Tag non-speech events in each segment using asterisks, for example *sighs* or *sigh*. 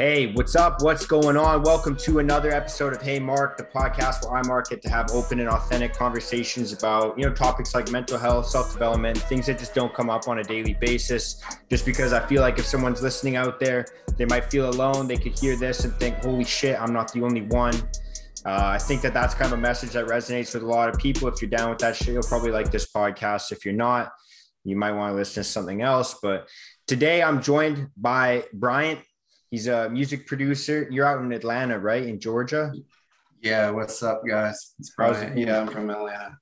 Hey, what's up? What's going on? Welcome to another episode of Hey Mark, the podcast where I Mark get to have open and authentic conversations about, you know, topics like mental health, self-development, things that just don't come up on a daily basis. Just because I feel like if someone's listening out there, they might feel alone. They could hear this and think, "Holy shit, I'm not the only one." Uh, I think that that's kind of a message that resonates with a lot of people. If you're down with that shit, you'll probably like this podcast. If you're not, you might want to listen to something else. But today I'm joined by Bryant He's a music producer. You're out in Atlanta, right? In Georgia? Yeah. What's up, guys? It's Brian. Yeah, I'm from Atlanta.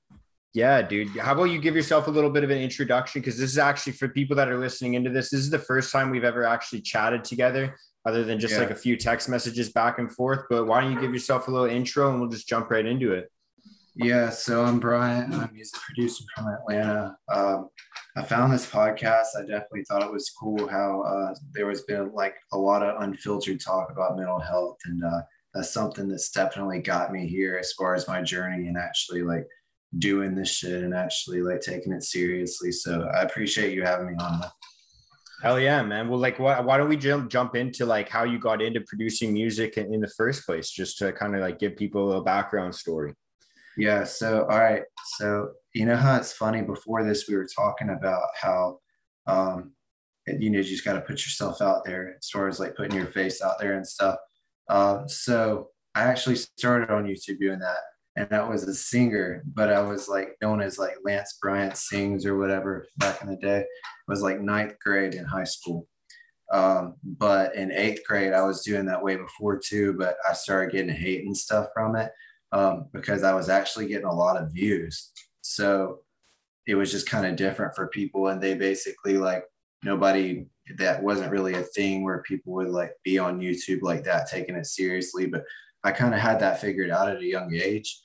Yeah, dude. How about you give yourself a little bit of an introduction? Because this is actually for people that are listening into this, this is the first time we've ever actually chatted together, other than just yeah. like a few text messages back and forth. But why don't you give yourself a little intro and we'll just jump right into it? Yeah, so I'm Brian. I'm a music producer from Atlanta. Um, I found this podcast. I definitely thought it was cool how uh, there was been like a lot of unfiltered talk about mental health, and uh, that's something that's definitely got me here as far as my journey and actually like doing this shit and actually like taking it seriously. So I appreciate you having me on. Hell yeah, man. Well, like, why, why don't we jump jump into like how you got into producing music in, in the first place, just to kind of like give people a background story. Yeah. So, all right. So, you know how it's funny before this, we were talking about how, um, you know, you just got to put yourself out there as far as like putting your face out there and stuff. Uh, so, I actually started on YouTube doing that. And that was a singer, but I was like known as like Lance Bryant Sings or whatever back in the day. It was like ninth grade in high school. Um, but in eighth grade, I was doing that way before too, but I started getting hate and stuff from it um, because I was actually getting a lot of views. So it was just kind of different for people. And they basically like nobody that wasn't really a thing where people would like be on YouTube like that, taking it seriously. But I kind of had that figured out at a young age.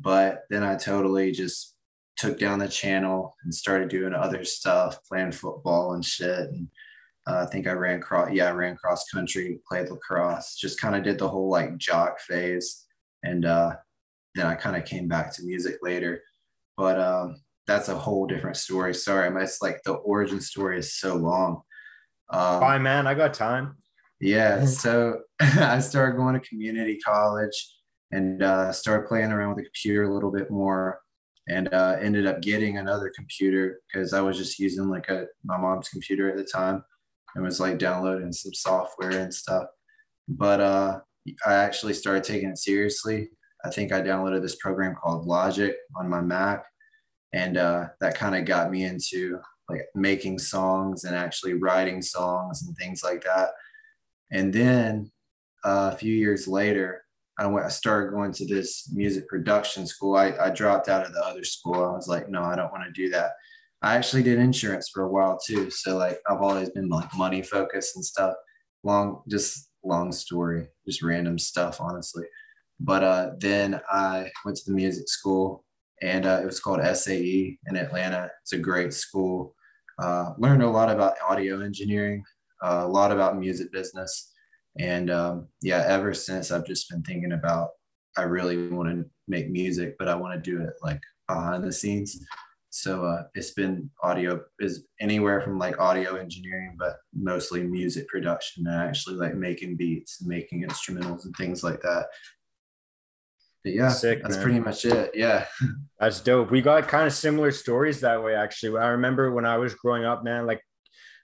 But then I totally just took down the channel and started doing other stuff, playing football and shit. And uh, I think I ran cross, yeah, I ran cross country, played lacrosse, just kind of did the whole like jock phase. And uh, then I kind of came back to music later. But um, that's a whole different story. Sorry, my it's like the origin story is so long. Um, Bye, man. I got time. Yeah. So *laughs* I started going to community college and uh, started playing around with the computer a little bit more and uh, ended up getting another computer because I was just using like a my mom's computer at the time and was like downloading some software and stuff. But uh, I actually started taking it seriously I think I downloaded this program called Logic on my Mac, and uh, that kind of got me into like making songs and actually writing songs and things like that. And then uh, a few years later, I went. I started going to this music production school. I, I dropped out of the other school. I was like, no, I don't want to do that. I actually did insurance for a while too. So like I've always been like money focused and stuff. Long, just long story, just random stuff, honestly. But uh, then I went to the music school and uh, it was called SAE in Atlanta. It's a great school. Uh, learned a lot about audio engineering, uh, a lot about music business. And um, yeah, ever since I've just been thinking about, I really want to make music, but I want to do it like behind the scenes. So uh, it's been audio is anywhere from like audio engineering, but mostly music production and actually like making beats and making instrumentals and things like that yeah, Sick, that's man. pretty much it. Yeah. *laughs* That's dope. We got kind of similar stories that way, actually. I remember when I was growing up, man, like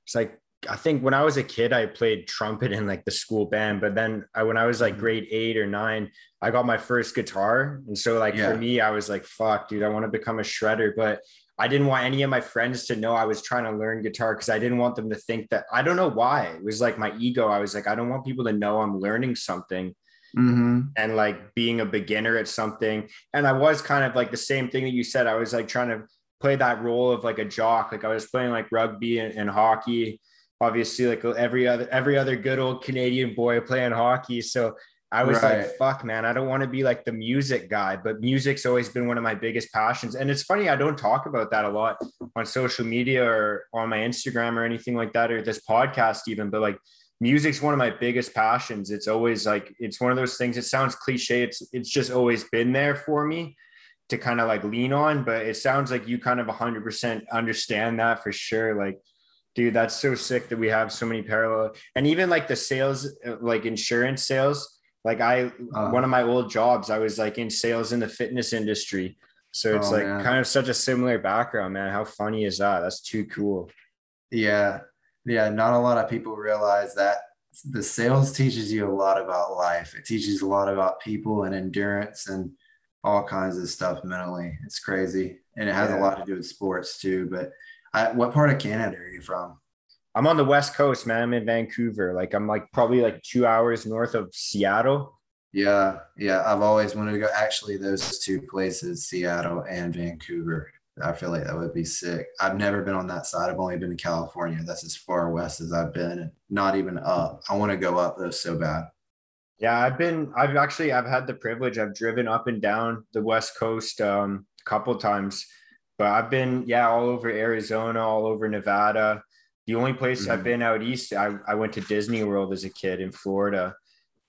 it's like I think when I was a kid, I played trumpet in like the school band. But then I, when I was like mm-hmm. grade eight or nine, I got my first guitar. And so, like, yeah. for me, I was like, fuck, dude, I want to become a shredder. But I didn't want any of my friends to know I was trying to learn guitar because I didn't want them to think that I don't know why. It was like my ego. I was like, I don't want people to know I'm learning something mm-hmm. and like being a beginner at something. And I was kind of like the same thing that you said. I was like trying to play that role of like a jock. Like I was playing like rugby and, and hockey, obviously like every other every other good old Canadian boy playing hockey. So I was right. like, fuck, man, I don't want to be like the music guy, but music's always been one of my biggest passions. And it's funny, I don't talk about that a lot on social media or on my Instagram or anything like that, or this podcast, even. But like, music's one of my biggest passions. It's always like it's one of those things. It sounds cliche. It's it's just always been there for me to kind of like lean on. But it sounds like you kind of 100% understand that for sure. Like Dude, that's so sick that we have so many parallel and even like the sales, uh, like insurance sales. Like I, uh, one of my old jobs, I was like in sales in the fitness industry. So it's oh, like man. kind of such a similar background, man. How funny is that? That's too cool. Yeah. Yeah. Not a lot of people realize that the sales teaches you a lot about life. It teaches a lot about people and endurance and all kinds of stuff mentally. It's crazy. And it has yeah. a lot to do with sports too. But I, what part of Canada are you from? I'm on the West Coast, man. I'm in Vancouver. Like I'm like probably like two hours north of Seattle. Yeah, yeah. I've always wanted to go. Actually, those two places, Seattle and Vancouver. I feel like that would be sick. I've never been on that side. I've only been to California. That's as far west as I've been, and not even up. I want to go up though so bad. Yeah, I've been. I've actually. I've had the privilege. I've driven up and down the West Coast um, a couple times, but I've been yeah all over Arizona, all over Nevada. The only place mm-hmm. I've been out east, I, I went to Disney World as a kid in Florida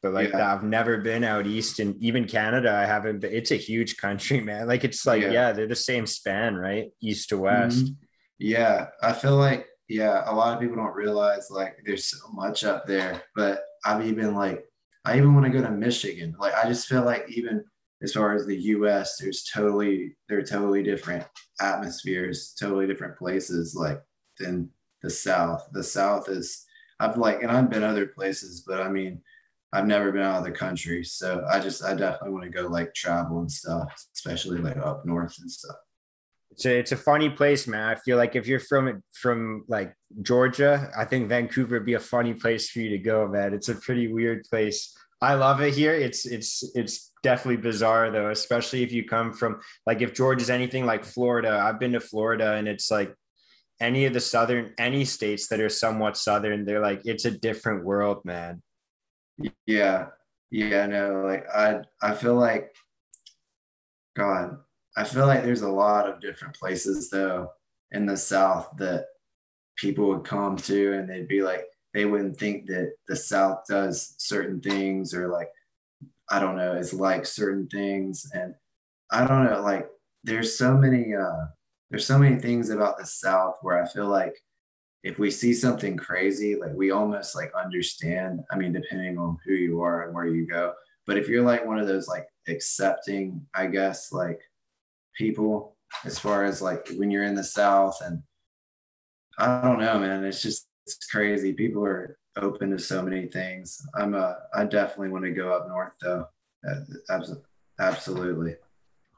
but like yeah. I've never been out east and even Canada, I haven't been. It's a huge country, *laughs* man. Like it's like, yeah, yeah they're the same span, right? East to west. Mm-hmm. Yeah. I feel like, yeah, a lot of people don't realize like there's so much up there. But I've even like, I even want to go to Michigan. Like I just feel like even as far as the US, there's totally they're totally different atmospheres, totally different places like than the South. The South is I've like and I've been other places, but I mean I've never been out of the country, so I just I definitely want to go like travel and stuff, especially like up north and stuff. It's a, it's a funny place, man. I feel like if you're from from like Georgia, I think Vancouver would be a funny place for you to go, man. It's a pretty weird place. I love it here. It's it's it's definitely bizarre though, especially if you come from like if Georgia's anything like Florida. I've been to Florida and it's like any of the southern any states that are somewhat southern, they're like it's a different world, man. Yeah. Yeah, no, like I I feel like God, I feel like there's a lot of different places though in the South that people would come to and they'd be like, they wouldn't think that the South does certain things or like, I don't know, is like certain things. And I don't know, like there's so many uh there's so many things about the South where I feel like if we see something crazy, like we almost like understand. I mean, depending on who you are and where you go. But if you're like one of those like accepting, I guess, like people, as far as like when you're in the South, and I don't know, man, it's just it's crazy. People are open to so many things. I'm a, I definitely want to go up north though. Absolutely.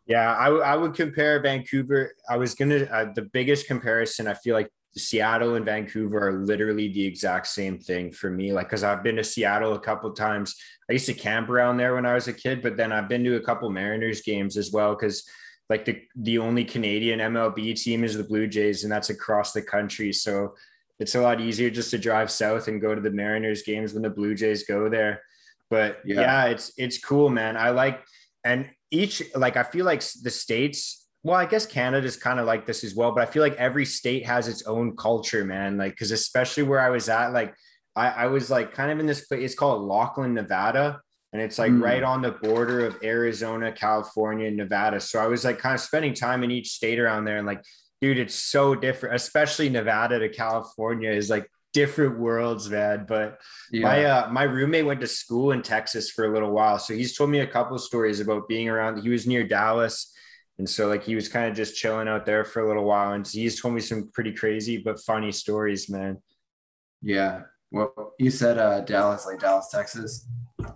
Yeah, I, I would compare Vancouver. I was gonna uh, the biggest comparison. I feel like Seattle and Vancouver are literally the exact same thing for me. Like, cause I've been to Seattle a couple times. I used to camp around there when I was a kid, but then I've been to a couple Mariners games as well. Cause like the, the only Canadian MLB team is the Blue Jays and that's across the country. So it's a lot easier just to drive south and go to the Mariners games when the Blue Jays go there. But yeah, yeah it's, it's cool, man. I like, and each, like, I feel like the States, well, I guess Canada's kind of like this as well, but I feel like every state has its own culture, man. Like, because especially where I was at, like, I, I, was like kind of in this place, it's called Laughlin, Nevada. And it's like mm. right on the border of Arizona, California, and Nevada. So I was like kind of spending time in each state around there. And like, dude, it's so different, especially Nevada to California is like different worlds, man. But yeah. my uh, my roommate went to school in Texas for a little while. So he's told me a couple stories about being around. He was near Dallas and so like he was kind of just chilling out there for a little while. And he's told me some pretty crazy but funny stories, man. Yeah. Well, you said uh, Dallas, like Dallas, Texas.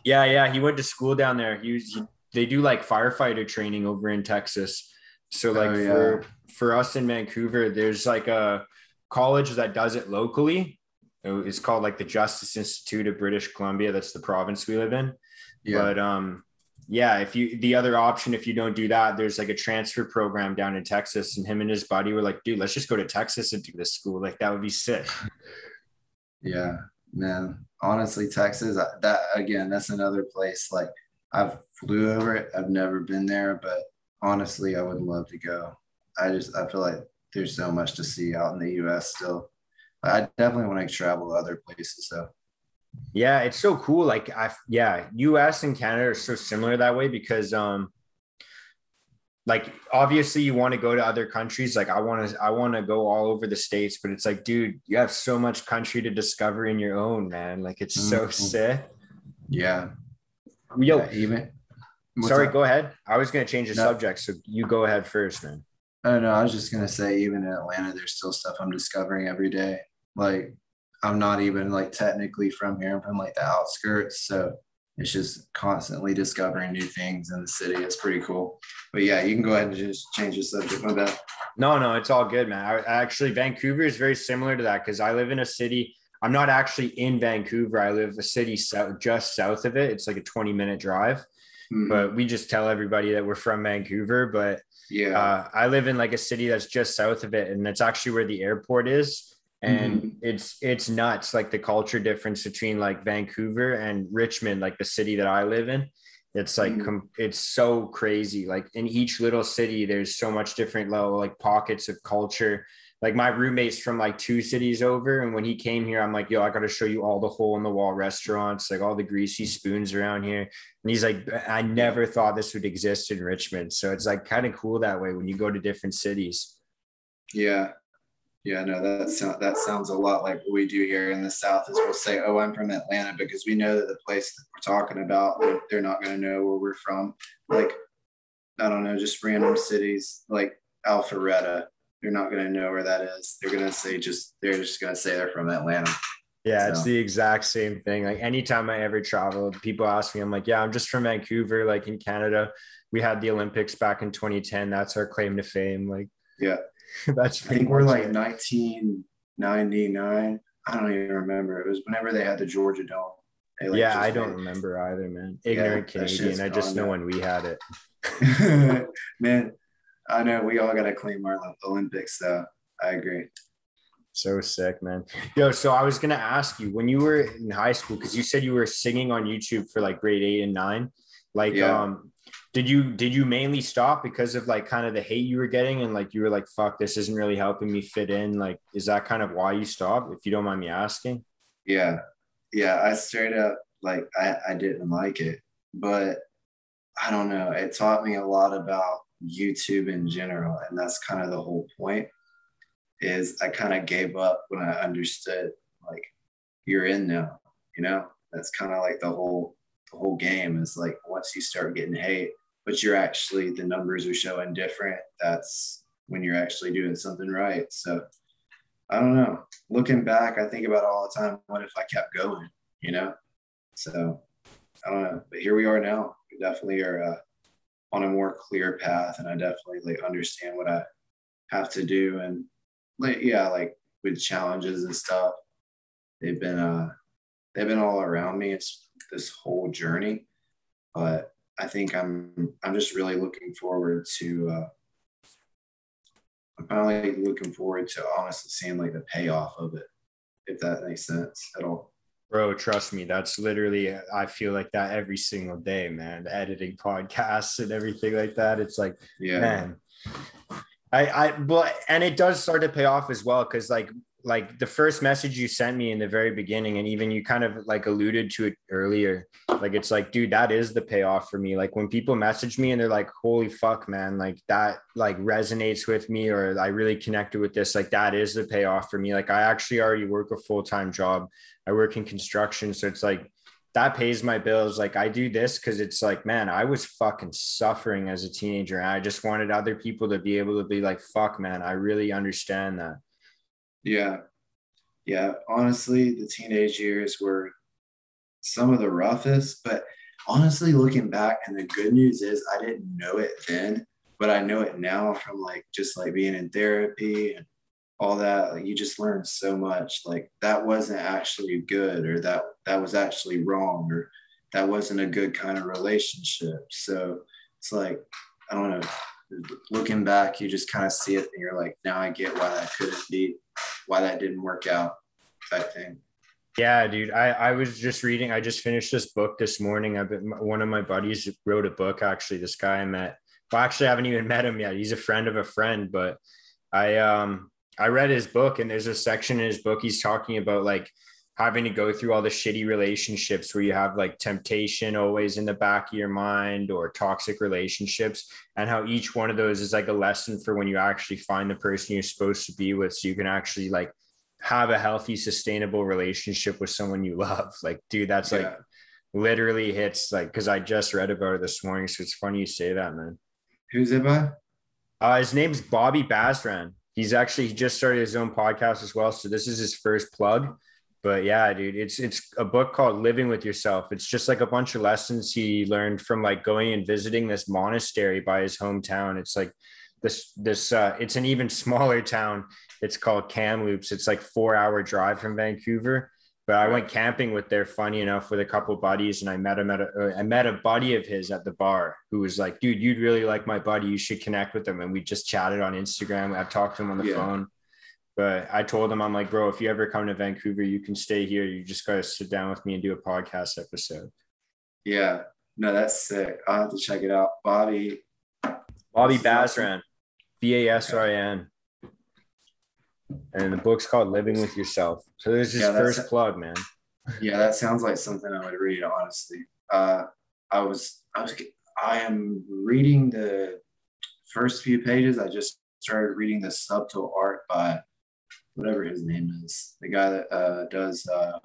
Yeah, yeah. He went to school down there. He was he, they do like firefighter training over in Texas. So like oh, yeah. for for us in Vancouver, there's like a college that does it locally. It's called like the Justice Institute of British Columbia. That's the province we live in. Yeah. But um, yeah, if you the other option, if you don't do that, there's like a transfer program down in Texas, and him and his buddy were like, dude, let's just go to Texas and do this school. Like that would be sick. *laughs* Yeah, man. Honestly, Texas, uh, that again, that's another place. Like I've flew over it. I've never been there, but honestly, I would love to go. I just I feel like there's so much to see out in the U.S. Still, I definitely want to travel to other places. So yeah, it's so cool. Like I yeah, US and Canada are so similar that way because um like obviously you want to go to other countries like i want to i want to go all over the states but it's like dude you have so much country to discover in your own man like it's so Mhm. sick Yeah. yo Yeah, even. sorry up? go ahead i was going to change the No. subject so you go ahead first man Oh no, I was just gonna say even in Atlanta, there's still stuff I'm discovering every day. Like I'm not even like technically from here. I'm from like the outskirts, so it's just constantly discovering new things in the city. It's pretty cool. But yeah, you can go ahead and just change the subject. My bad. No, no, it's all good, man. I, actually, Vancouver is very similar to that because I live in a city. I'm not actually in Vancouver. I live a city south, just south of it. It's like a 20 minute drive, Mhm. but we just tell everybody that we're from Vancouver. But yeah, uh, I live in like a city that's just south of it, and that's actually where the airport is. And Mhm. it's it's nuts, like the culture difference between like Vancouver and Richmond, like the city that I live in. It's like Mhm. com- it's so crazy. Like in each little city, there's so much different level like pockets of culture. Like my roommate's from like two cities over, and when he came here, I'm like, "Yo, I got to show you all the hole in the wall restaurants, like all the greasy spoons around here." And he's like, "I never thought this would exist in Richmond." So it's like kind of cool that way when you go to different cities. yeah, yeah. No, that that sounds a lot like what we do here in the South. Is we'll say, "Oh, I'm from Atlanta," because we know that the place that we're talking about, they're- not going to know where we're from. Like I don't know, just random cities like Alpharetta. They're not going to know where that is. They're going to say just they're just going to say they're from Atlanta. Yeah, it's the exact same thing. Like anytime I ever travel, people ask me, I'm like, yeah, I'm just from Vancouver, like in Canada. We had the Olympics back in 2010. That's our claim to fame. Like, Yeah. *laughs* that's I think we're like it. 1999. I don't even remember. It was whenever they had the Georgia Dome. Like, yeah, I don't made- remember either, man. Ignorant that Canadian. I just know when we had it. *laughs* Man, I know we all got to claim our Olympics, though. I agree. So sick, man. Yo, so I was gonna ask you when you were in high school, because you said you were singing on YouTube for like grade eight and nine. Like, Yeah. um, did you did you mainly stop because of like kind of the hate you were getting and like you were like, fuck, this isn't really helping me fit in? Like, is that kind of why you stopped? If you don't mind me asking. Yeah. Yeah. I straight up, like, I, I didn't like it, but I don't know. It taught me a lot about YouTube in general. And that's kind of the whole point is I kind of gave up when I understood like you're in now, you know, that's kind of like the whole, the whole game is like, once you start getting hate, but you're actually, the numbers are showing different. That's when you're actually doing something right. So I don't know. Looking back, I think about all the time. What if I kept going, you know? So I don't know. But here we are now. We definitely are uh, on a more clear path. And I definitely like understand what I have to do. And like, yeah, like with challenges and stuff, they've been, uh, they've been all around me. It's this whole journey, but I think I'm, I'm just really looking forward to, uh, I'm finally looking forward to honestly seeing like the payoff of it, if that makes sense at all. Bro, trust me, that's literally I feel like that every single day, man. Editing podcasts and everything like that. It's like Yeah. man i i but and it does start to pay off as well because like like the first message you sent me in the very beginning and even you kind of like alluded to it earlier like it's like dude that is the payoff for me like when people message me and they're like holy fuck man like that like resonates with me or i really connected with this like that is the payoff for me like i actually already work a full-time job i work in construction so it's like that pays my bills. Like I do this because it's like, man, I was fucking suffering as a teenager. And I just wanted other people to be able to be like, fuck, man, I really understand that. Yeah. Yeah. Honestly, the teenage years were some of the roughest, but honestly, looking back, and the good news is I didn't know it then, but I know it now from like just like being in therapy and all that. Like you just learn so much. Like that wasn't actually good, or that that was actually wrong, or that wasn't a good kind of relationship. So it's like, I don't know. Looking back, you just kind of see it and you're like, now I get why that couldn't be, why that didn't work out, type thing. Yeah, dude. I, I was just reading, I just finished this book this morning. I've been, one of my buddies wrote a book, actually. This guy I met. Well, actually, I haven't even *laughs* met him yet. He's a friend of a friend, but I um I read his book and there's a section in his book he's talking about like having to go through all the shitty relationships where you have like temptation always in the back of your mind or toxic relationships and how each one of those is like a lesson for when you actually find the person you're supposed to be with so you can actually like have a healthy sustainable relationship with someone you love. *laughs* Like dude that's yeah. like literally hits like because i just read about it this morning so it's funny you say that man. Who's it by? Uh, his name's bobby basran. He's actually he just started his own podcast as well so this is his first plug but yeah, dude, it's it's a book called Living with Yourself. It's just like a bunch of lessons he learned from like going and visiting this monastery by his hometown. It's like this this uh it's an even *laughs* smaller town. It's called Kamloops. It's like four hour drive from Vancouver. But I went camping with there, funny enough, with a couple buddies, and I met him at a, uh, I met a buddy of his at the bar who was like, "Dude, you'd really like my buddy. You should connect with him." And we just chatted on Instagram. I've talked to him on the yeah. phone but I told him, I'm like, bro, if you ever come to Vancouver, you can stay here. You just got to sit down with me and do a podcast episode. Yeah. No, that's sick. I'll have to check it out. Bobby. Bobby Basran. B A S R A N. And the book's called Living with Yourself. So there's his yeah, first plug, man. Yeah, that sounds like something I would read, honestly. Uh, I was, I was, I am reading the first few pages. I just started reading the subtle art by whatever his name is, the guy that uh, does. Uh,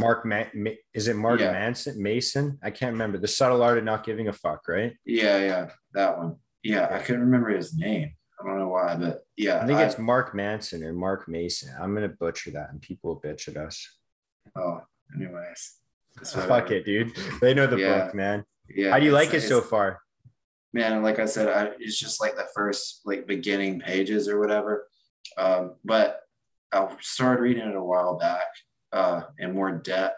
Mark, Ma- Ma- is it Mark yeah. Manson? Mason? I can't remember. The subtle art of not giving a fuck, right? Yeah, yeah, that one. Yeah, I couldn't remember his name. I don't know why, but yeah. I think I, it's Mark Manson or Mark Mason. I'm gonna butcher that, and people will bitch at us. Oh, anyways. Fuck it, dude. They know the yeah. book, man. Yeah. How do you like it so far? Man, like I said, I, it's just like the first like beginning pages or whatever. Um, but I started reading it a while back uh, in more depth.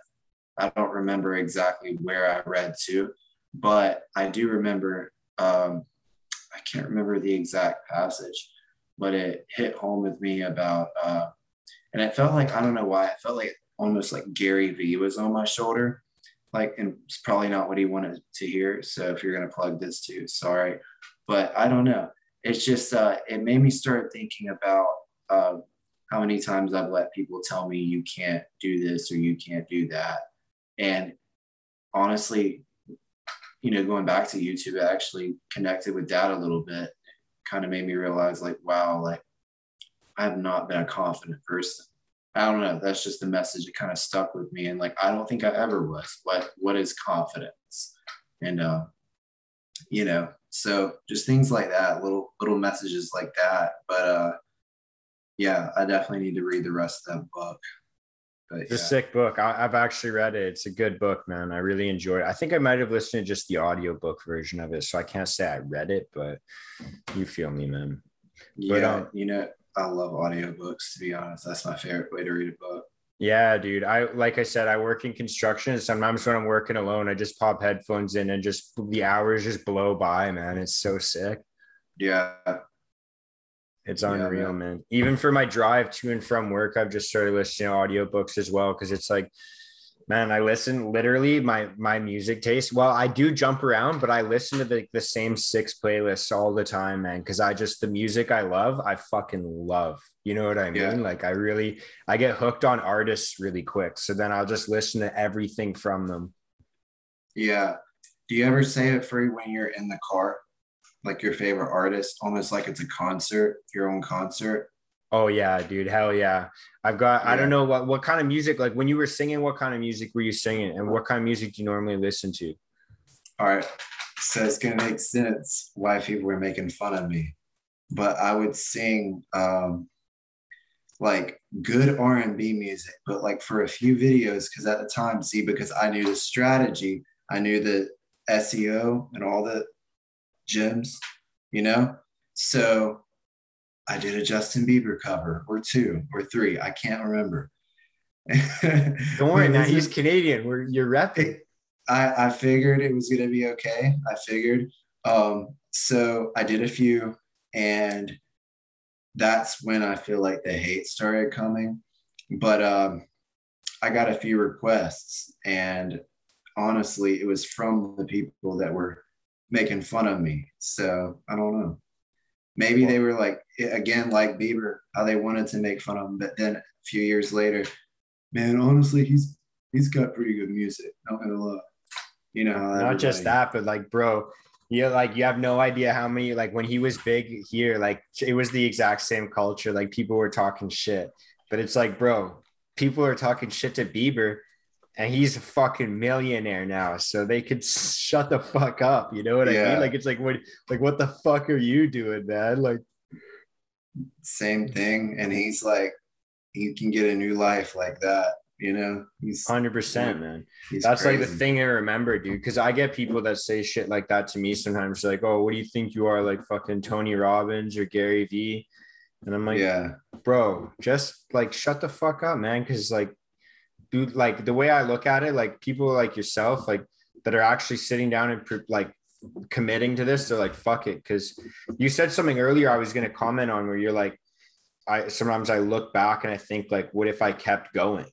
I don't remember exactly where I read to, but I do remember. Um, I can't remember the exact passage, but it hit home with me about, uh, and it felt like I don't know why. It felt like almost like Gary Vee was on my shoulder, like, and it's probably not what he wanted to hear. So if you're gonna plug this too, sorry, but I don't know. It's just uh, it made me start thinking about. Uh, how many times I've let people tell me you can't do this or you can't do that. And honestly, you know, going back to YouTube, it actually connected with that a little bit. Kind of made me realize, like, wow, like I have not been a confident person. I don't know. That's just the message that kind of stuck with me. And like, I don't think I ever was. What what is confidence? And uh, you know, so just things like that, little little messages like that. But uh yeah, I definitely need to read the rest of that book. But, it's yeah. a sick book. I, have actually read it. It's a good book, man. I really enjoyed it. I think I might have listened to just the audiobook version of it. So I can't say I read it, but you feel me, man. Yeah, but, um, you know, I love audiobooks to be honest. That's my favorite way to read a book. Yeah, dude. I like I said, I work in construction. Sometimes when I'm working alone, I just pop headphones in and just the hours just blow by, man. It's so sick. Yeah. It's unreal, yeah, man. man. Even for my drive to and from work, I've just started listening to audiobooks as well because it's like, man, I listen literally my my music taste. Well, I do jump around, but I listen to the, the same six playlists all the time, man. Cause I just the music I love, I fucking love. You know what I mean? Yeah. Like I really I get hooked on artists really quick. So then I'll just listen to everything from them. Yeah. Do you ever say it free when you're in the car? Like your favorite artist, almost like it's a concert, your own concert? Oh yeah, dude. Hell yeah. I've got yeah. I don't know what what kind of music like when you were singing, what kind of music were you singing and what kind of music do you normally listen to? All right. So it's gonna make sense why people were making fun of me. But I would sing um like good R&B music, but like for a few videos, because at the time, see, because I knew the strategy, I knew the SEO and all the gems, you know? So I did a Justin Bieber cover or two or three. I can't remember. *laughs* Don't worry, man. He's Canadian. We're you're repping. I, I figured it was gonna be okay. I figured. Um, so I did a few, and that's when I feel like the hate started coming. But um, I got a few requests, and honestly, it was from the people that were making fun of me. So I don't know. Maybe they were like again like Bieber, how they wanted to make fun of him, but then a few years later, man, honestly, he's he's got pretty good music. Not gonna lie. You know, not just that, but like, bro, you like you have no idea how many like when he was big here, like it was the exact same culture. Like people were talking shit, but it's like, bro, people are talking shit to Bieber, and he's a fucking millionaire now. So they could shut the fuck up. You know what yeah. I mean? Like it's like what like what the fuck are you doing, man? Like same thing. And he's like, you can get a new life like that. You know, he's hundred percent, man. That's crazy. like the thing I remember, dude. Because I get people that say shit like that to me sometimes. Like, oh, what do you think you are, like fucking Tony Robbins or Gary Vee? And I'm like, yeah, bro, just like shut the fuck up, man. Because like, dude, like the way I look at it, like people like yourself, like that are actually sitting down and like committing to this, they're like, fuck it. Because you said something earlier I was going to comment on where you're like, I sometimes I look back and I think like, what if I kept going?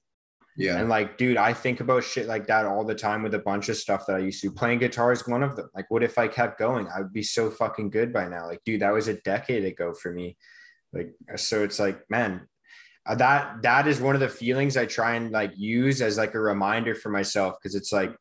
Yeah. And like, dude, I think about shit like that all the time with a bunch of stuff that I used to. Playing guitar is one of them. Like, what if I kept going? I would be so fucking good by now. Like, dude, that was a decade ago for me. Like, so it's like, man, that that is one of the feelings I try and like use as like a reminder for myself because it's like,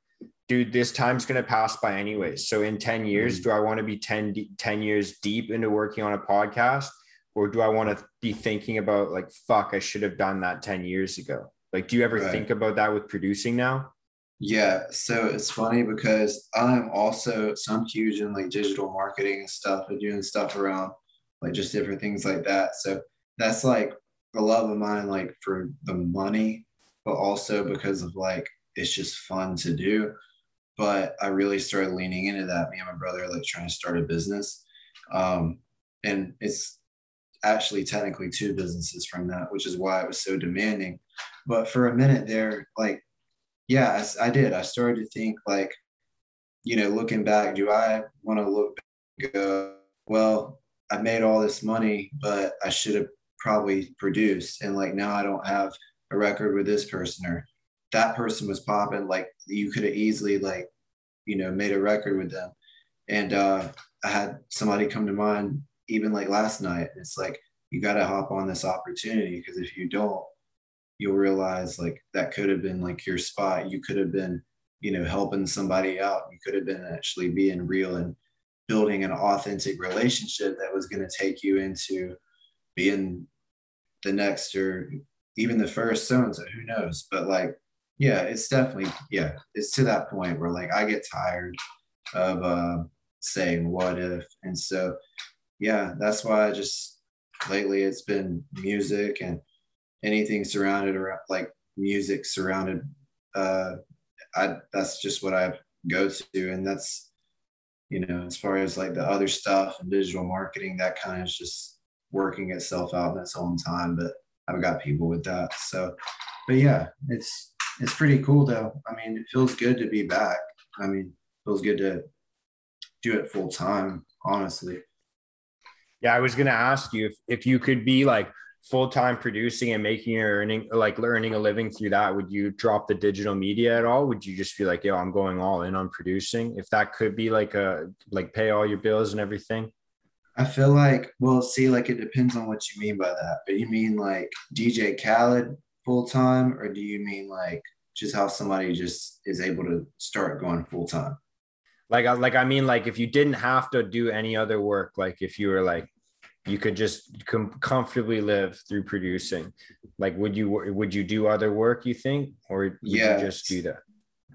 dude, this time's gonna pass by anyways. So in 10 years, mm-hmm. do I want to be 10, 10 years deep into working on a podcast? Or do I want to be thinking about like, fuck, I should have done that 10 years ago? Like, do you ever right. think about that with producing now? Yeah. So it's funny because I'm also, so I'm huge in like digital marketing and stuff and doing stuff around like just different things like that. So that's like a love of mine, like for the money, but also because of like, it's just fun to do. But I really started leaning into that. Me and my brother like trying to start a business. Um, and it's actually technically two businesses from that, which is why it was so demanding. But for a minute there, like, yeah, I, I did. I started to think like, you know, looking back, do I want to look go, well, I made all this money, but I should have probably produced. And like now I don't have a record with this person or that person was popping. Like you could have easily like, you know, made a record with them. And uh, I had somebody come to mind even like last night. It's like you got to hop on this opportunity because if you don't, you'll realize like that could have been like your spot. You could have been, you know, helping somebody out. You could have been actually being real and building an authentic relationship that was going to take you into being the next or even the first so and so. Who knows? But like, yeah, it's definitely yeah, it's to that point where like I get tired of uh, saying what if, and so yeah, that's why I just lately it's been music and anything surrounded around like music surrounded uh I that's just what I go to and that's you know as far as like the other stuff and digital marketing that kind of just working itself out in its own time but I've got people with that so but yeah it's it's pretty cool though I mean it feels good to be back I mean it feels good to do it full time honestly yeah, I was gonna ask you if if you could be like full time producing and making your earning like earning a living through that, would you drop the digital media at all? Would you just be like, yo, I'm going all in on producing? If that could be like a like pay all your bills and everything. I feel like, well, see, like it depends on what you mean by that. But you mean like DJ Khaled full time, or do you mean like just how somebody just is able to start going full time? Like, like I mean, like if you didn't have to do any other work, like if you were like you could just com- comfortably live through producing like would you would you do other work you think or would yeah. you just do that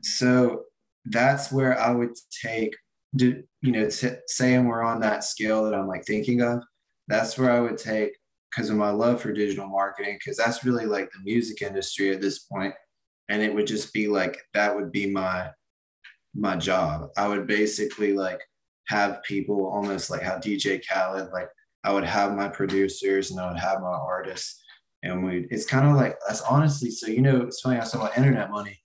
so that's where i would take do you know t- saying we're on that scale that i'm like thinking of that's where i would take because of my love for digital marketing because that's really like the music industry at this point and it would just be like that would be my my job i would basically like have people almost like how dj khaled like I would have my producers and I would have my artists. And we it's kind of like that's honestly, so you know, it's funny I was talking about internet money.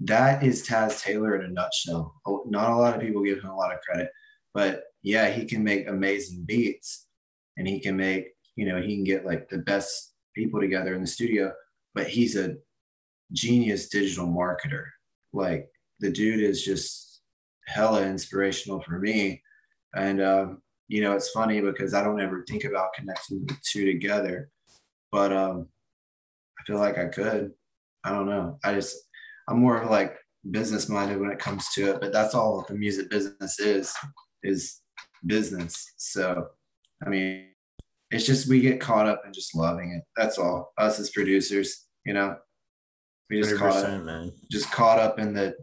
That is Taz Taylor in a nutshell. Not a lot of people give him a lot of credit, but yeah, he can make amazing beats and he can make, you know, he can get like the best people together in the studio, but he's a genius digital marketer. Like the dude is just hella inspirational for me. And um, you know, it's funny because I don't ever think about connecting the two together, but um, I feel like I could. I don't know. I just I'm more of like business minded when it comes to it, but that's all the music business is is business. So I mean, it's just we get caught up in just loving it. That's all. Us as producers, you know, we just caught up, man. just caught up in the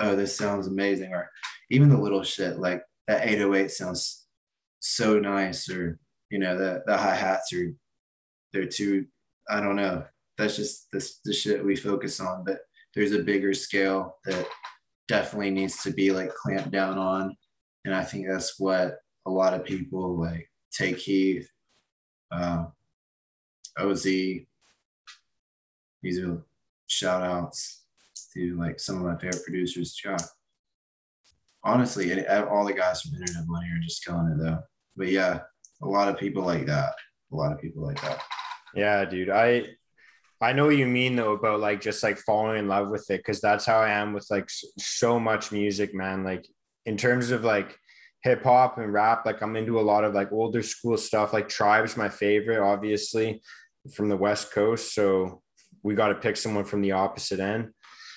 oh, this sounds amazing, or even the little shit like that 808 sounds so nice, or you know, the the hi hats are they're too. I don't know. That's just this the shit we focus on, but there's a bigger scale that definitely needs to be like clamped down on, and I think that's what a lot of people like take Heath, uh, OZ. These are shout outs to like some of my favorite producers. Yeah. Honestly, it, all the guys from Internet Money are just killing it though. But yeah, a lot of people like that. A lot of people like that. Yeah, dude. I I know what you mean though about like just like falling in love with it because that's how I am with like so much music, man. Like in terms of like hip hop and rap, like I'm into a lot of like older school stuff. Like Tribe's my favorite, obviously, from the West Coast. So we got to pick someone from the opposite end.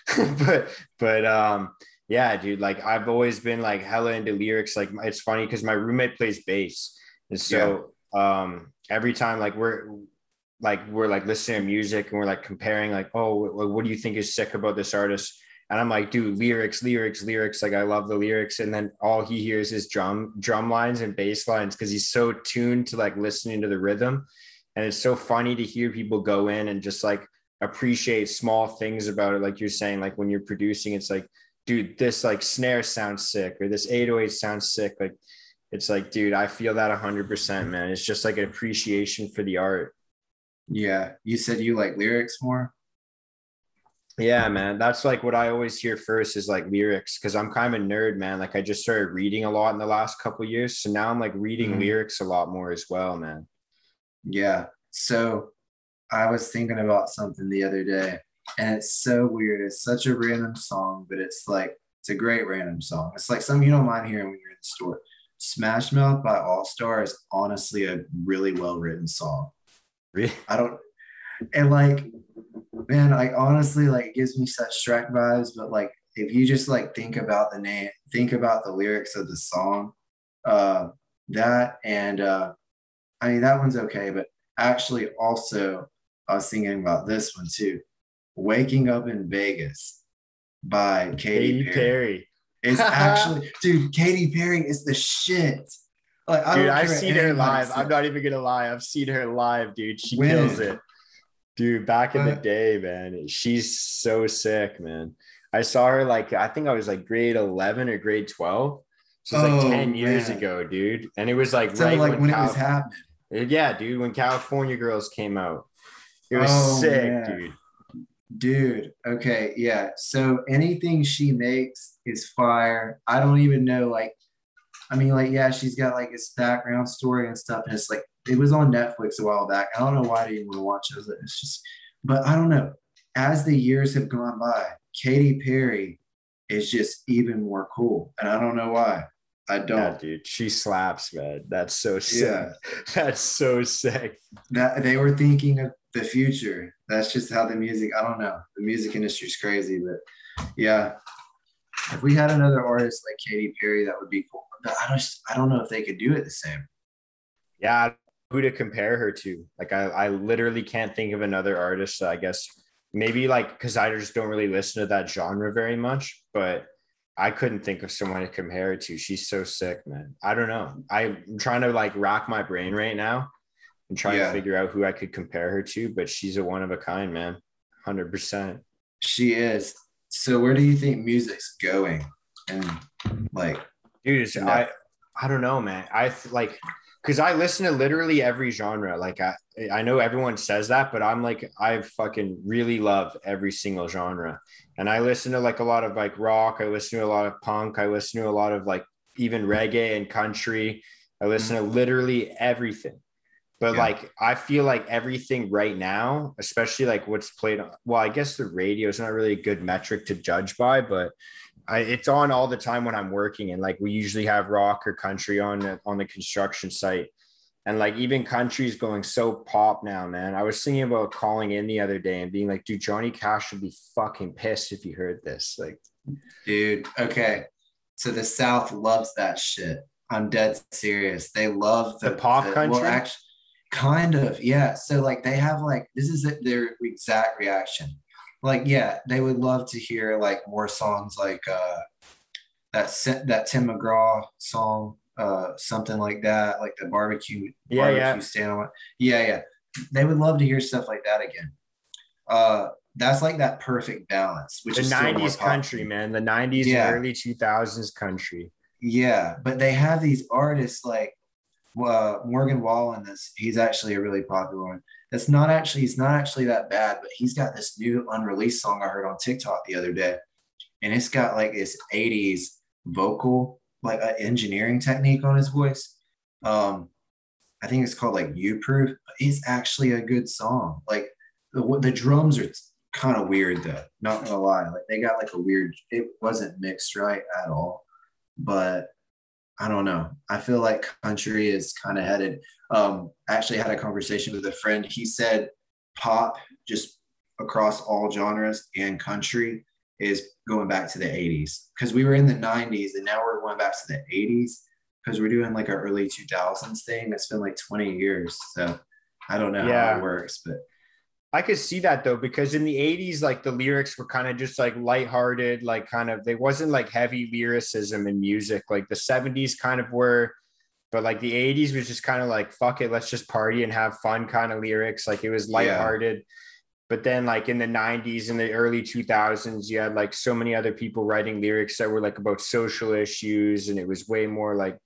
*laughs* but but um yeah, dude, like I've always been like hella into lyrics. Like it's funny because my roommate plays bass. And so yeah. um every time like we're like we're like listening to music and we're like comparing like, oh, what do you think is sick about this artist? And I'm like, dude, lyrics, lyrics, lyrics. Like I love the lyrics. And then all he hears is drum, drum lines and bass lines because he's so tuned to like listening to the rhythm. And it's so funny to hear people go in and just like appreciate small things about it. Like you're saying, like when you're producing, it's like, dude, this like snare sounds sick or this 808 sounds sick. Like it's like, dude, I feel that hundred percent, man. It's just like an appreciation for the art. Yeah. You said you like lyrics more? Yeah, man. That's like what I always hear first is like lyrics because I'm kind of a nerd, man. Like I just started reading a lot in the last couple years. So now I'm like reading mm-hmm. lyrics a lot more as well, man. Yeah. So I was thinking about something the other day and it's so weird. It's such a random song, but it's like, it's a great random song. It's like something you don't mind hearing when you're in the store. Smash Mouth by All Star is honestly a really well written song. Really? I don't, and like man, like honestly, like it gives me such Shrek vibes. But like, if you just like think about the name, think about the lyrics of the song, uh, that and uh, I mean that one's okay. But actually, also, I was thinking about this one too. "Waking Up in Vegas" by Katy, Katy Perry. Perry. It's *laughs* actually, dude, Katy Perry is the shit. Like, dude, I've seen her live. I'm not even gonna lie. I've seen her live, dude. She when? kills it. Dude, back in the day, man, she's so sick, man. I saw her like I think I was like grade 11 or grade 12. So it's oh, like 10 years man. ago, dude. And it was like right like when, when it was happening. Yeah, dude, when California Girls came out. It was oh, sick, dude. Dude, okay, yeah. So anything she makes is fire. I don't even know, like, I mean, like, yeah, she's got like this background story and stuff, and it's like it was on Netflix a while back. I don't know why I didn't want to watch it. It's just, but I don't know. As the years have gone by, Katy Perry is just even more cool, and I don't know why. I don't, yeah, dude. She slaps, man. That's so sick. Yeah. *laughs* That's so sick. That they were thinking of the future. That's just how the music. I don't know. The music industry is crazy, but yeah. If we had another artist like Katy Perry, that would be cool. But I just, I don't know if they could do it the same. Yeah, who to compare her to. Like I, I literally can't think of another artist. I guess maybe like because I just don't really listen to that genre very much, but I couldn't think of someone to compare it to. She's so sick, man. I don't know. I'm trying to like rack my brain right now and trying yeah. to figure out who I could compare her to, but she's a one of a kind, man. Hundred percent. She is. So where do you think music's going? And like, dude, I I don't know, man. I like because I listen to literally every genre. Like I, I know everyone says that, but I'm like, I fucking really love every single genre. And I listen to like a lot of like rock. I listen to a lot of punk. I listen to a lot of like even reggae and country. I listen mm-hmm. to literally everything. But yeah. like, I feel like everything right now, especially like what's played. on Well, I guess the radio is not really a good metric to judge by, but I, it's on all the time when I'm working, and like we usually have rock or country on on the construction site, and like even country's going so pop now, man. I was thinking about calling in the other day and being like, dude, Johnny Cash would be fucking pissed if he heard this. Like, dude, okay. So the South loves that shit. I'm dead serious. They love the, the pop the, country. Well, actually, kind of, yeah. So like they have like this is their exact reaction. Like, yeah, they would love to hear like more songs like uh that that Tim McGraw song, uh, something like that, like the barbecue yeah, barbecue yeah. stand on. Yeah, yeah. They would love to hear stuff like that again. Uh, that's like that perfect balance, which the is 90s country, man. The 90s yeah. early 2000s country. Yeah, but they have these artists like uh, Morgan Wallen. This he's actually a really popular one. That's not actually he's not actually that bad, but he's got this new unreleased song I heard on TikTok the other day, and it's got like this 80s vocal like an engineering technique on his voice. Um, I think it's called like You Proof. It's actually a good song. Like the, the drums are kind of weird though. Not gonna lie, like they got like a weird. It wasn't mixed right at all, but I don't know. I feel like country is kind of headed. Um, I actually had a conversation with a friend. He said pop just across all genres and country is going back to the 80s because we were in the 90s and now we're going back to the 80s because we're doing like our early 2000s thing. It's been like 20 years. So I don't know yeah. how it works, but I could see that though, because in the 80s, like the lyrics were kind of just like lighthearted, like kind of, they wasn't like heavy lyricism in music. Like the 70s kind of were, but like the 80s was just kind of like, fuck it, let's just party and have fun kind of lyrics. Like it was lighthearted. Yeah but then like in the 90s and the early 2000s you had like so many other people writing lyrics that were like about social issues and it was way more like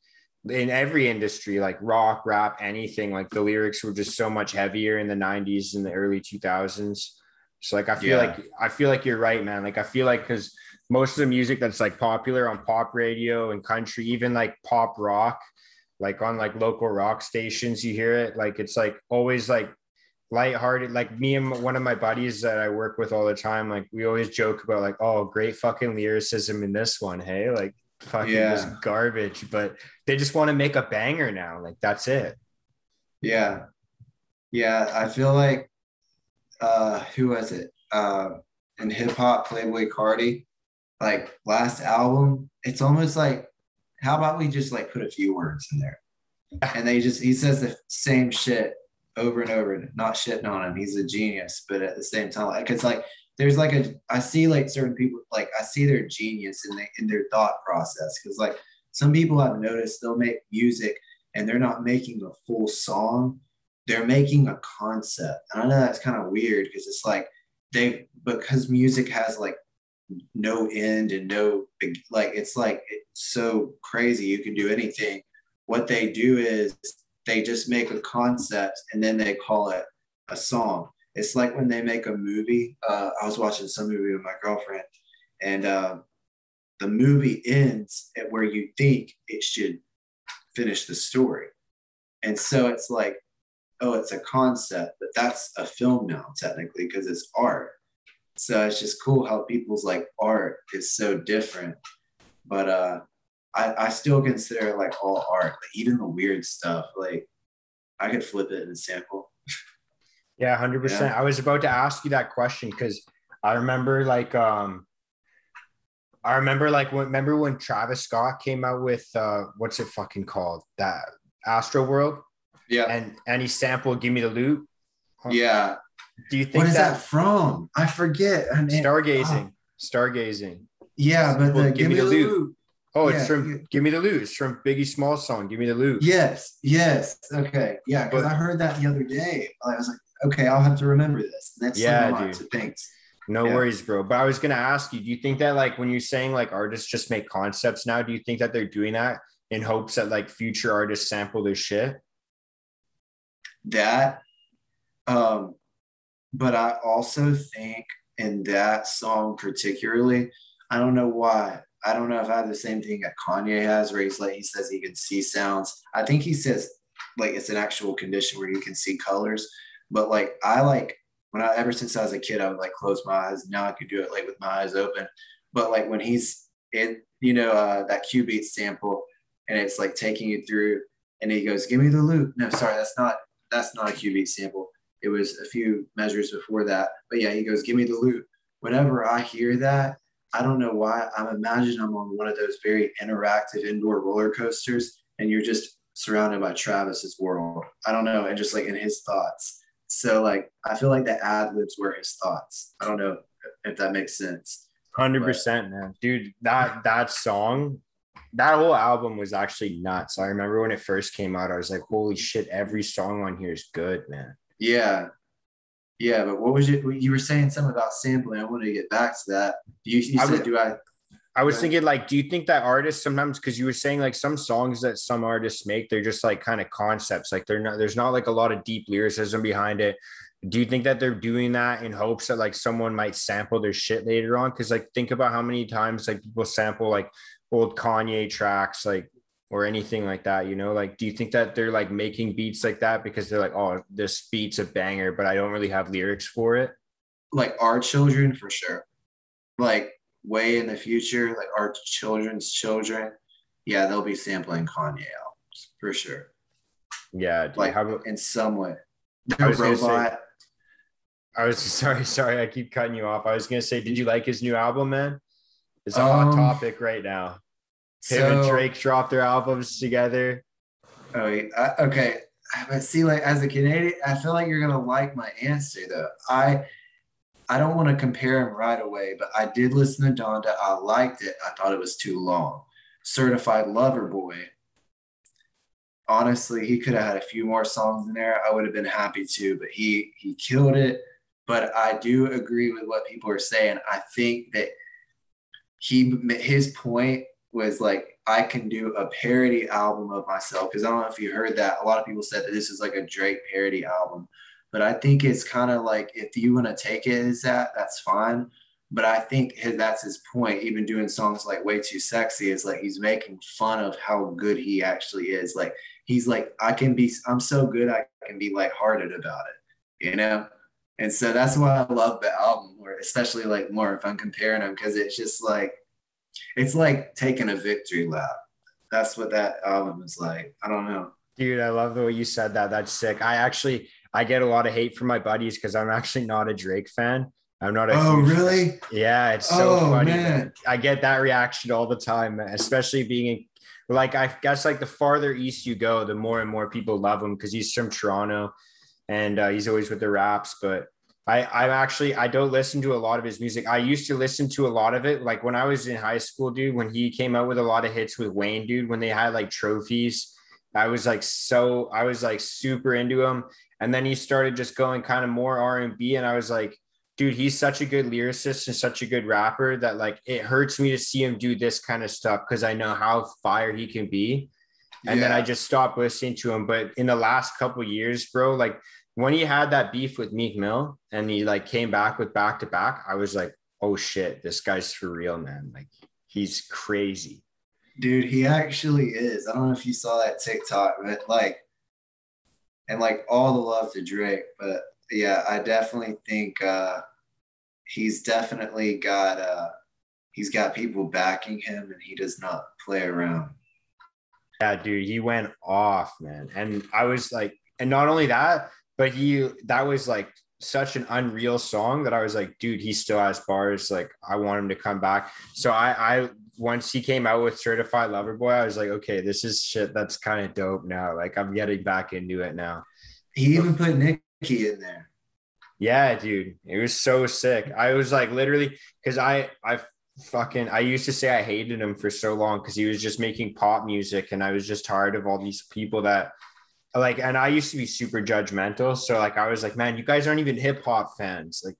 in every industry like rock rap anything like the lyrics were just so much heavier in the 90s and the early 2000s so like i feel yeah. like i feel like you're right man like i feel like because most of the music that's like popular on pop radio and country even like pop rock like on like local rock stations you hear it like it's like always like lighthearted. Like me and one of my buddies that I work with all the time, like we always joke about like, oh, great fucking lyricism in this one. Hey, like fucking yeah. this garbage, but they just want to make a banger now. Like that's it. Yeah. Yeah. I feel like uh who was it? Uh in hip hop, Playboi Carti, like last album, it's almost like how about we just like put a few words in there? *laughs* And they just he says the same shit over and over, not shitting on him. He's a genius, but at the same time, like it's like there's like a I see like certain people like I see their genius in the, in their thought process because like some people I've noticed they'll make music and they're not making a full song, they're making a concept. And I know that's kind of weird because it's like they because music has like no end and no like it's like it's so crazy you can do anything. What they do is they just make a concept and then they call it a song. It's like when they make a movie. Uh, I was watching some movie with my girlfriend, and uh, the movie ends at where you think it should finish the story. And so it's like, oh, it's a concept, but that's a film now, technically, because it's art. So it's just cool how people's like art is so different. But uh, I, I still consider like all art, like even the weird stuff. Like I could flip it and sample. Yeah, hundred yeah. percent. I was about to ask you that question because I remember like um I remember like when remember when Travis Scott came out with uh what's it fucking called? That Astroworld. Yeah. And and he sampled Give Me the Loot. Yeah. Do you think what is that, that from? I forget. I mean, stargazing. Oh. Stargazing. Yeah, but the, give, me the loot. loot. Oh, it's yeah, from Give Me the Loot. It's from Biggie Small song, Give Me the Loot. Yes, yes. Okay. Yeah, because I heard that the other day. I was like, okay, I'll have to remember this. that's yeah, dude. So thanks. No yeah. worries, bro. But I was gonna ask you, do you think that like when you're saying like artists just make concepts now, do you think that they're doing that in hopes that like future artists sample their shit? That um but I also think in that song particularly, I don't know why, I don't know if I have the same thing that Kanye has, where he's like he says he can see sounds. I think he says like it's an actual condition where you can see colors. But like I like when I ever since I was a kid, I would like close my eyes. Now I could do it like with my eyes open. But like when he's in, you know, uh, that beat sample, and it's like taking you through and he goes, "Give me the loop." No, sorry, that's not that's not a beat sample. It was a few measures before that. But yeah, he goes, "Give me the loop." Whenever I hear that, I don't know why. I'm imagining I'm on one of those very interactive indoor roller coasters, and you're just surrounded by Travis's world. I don't know, and just like in his thoughts. So like, I feel like the ad libs were his thoughts. I don't know if that makes sense. Hundred percent, man, dude. That that song, that whole album was actually nuts. I remember when it first came out, I was like, "Holy shit! Every song on here is good, man." Yeah, yeah. But what was it? You were saying something about sampling. I want to get back to that. You, you said, would, "Do I?" I was thinking, like, do you think that artists sometimes, because you were saying like some songs that some artists make, they're just like kind of concepts, like they're not, there's not like a lot of deep lyricism behind it. Do you think that they're doing that in hopes that like someone might sample their shit later on? Because like think about how many times like people sample like old kanye tracks like or anything like that you know? Like do you think that they're like making beats like that because they're like oh this beat's a banger but i don't really have lyrics for it? Like our children for sure. Like way in the future like our children's children yeah they'll be sampling kanye albums for sure yeah like how about, in some way the robot I was *laughs* sorry, sorry, I keep cutting you off. I was gonna say, did you like his new album, man? It's a um, hot topic right now. Him so, and Drake dropped their albums together. Oh, uh, okay. But see, like as a Canadian, I feel like you're gonna like my answer though. I I don't want to compare him right away, but I did listen to Donda. I liked it. I thought it was too long. Certified Lover Boy. Honestly, he could have had a few more songs in there. I would have been happy to, but he he killed it but I do agree with what people are saying. I think that he his point was like I can do a parody album of myself because I don't know if you heard that. A lot of people said that this is like a Drake parody album, but I think it's kind of like if you want to take it as that, that's fine. But I think that's his point. Even doing songs like "Way Too Sexy" is like he's making fun of how good he actually is. Like he's like, I can be, I'm so good, I can be lighthearted about it, you know. And so that's why I love the album more, especially like more if I'm comparing them, because it's just like it's like taking a victory lap. That's what that album is like. I don't know. Dude, I love the way you said that. That's sick. I actually I get a lot of hate from my buddies because I'm actually not a Drake fan. I'm not a Oh, really? Fan. Yeah, it's so oh, funny. Man. I get that reaction all the time, especially being like I guess like the farther east you go, the more and more people love him because he's from Toronto and uh, he's always with the raps. But I, I'm actually I don't listen to a lot of his music. I used to listen to a lot of it, like when I was in high school, dude. When he came out with a lot of hits with Wayne, dude. When they had like trophies, I was like so I was like super into him. And then he started just going kind of more R and B, and I was like, dude, he's such a good lyricist and such a good rapper that like it hurts me to see him do this kind of stuff because I know how fire he can be. And yeah. then I just stopped listening to him. But in the last couple years, bro, like when he had that beef with Meek Mill and he like came back with back to back, I was like, oh shit, this guy's for real, man. Like he's crazy. Dude, he actually is. I don't know if you saw that TikTok, but like, and like all the love to Drake, but yeah, I definitely think uh he's definitely got uh he's got people backing him and he does not play around. Yeah, dude, he went off, man. And I was like, and not only that, but he that was like such an unreal song that I was like, dude, he still has bars. Like, I want him to come back. So I, I once he came out with Certified Lover Boy, I was like, okay, this is shit that's kind of dope now. Like, I'm getting back into it now. He even put Nicki in there. Yeah, dude, it was so sick. I was like, literally, because I, I fucking, I used to say I hated him for so long because he was just making pop music, and I was just tired of all these people that like and i used to be super judgmental so like i was like man you guys aren't even hip-hop fans like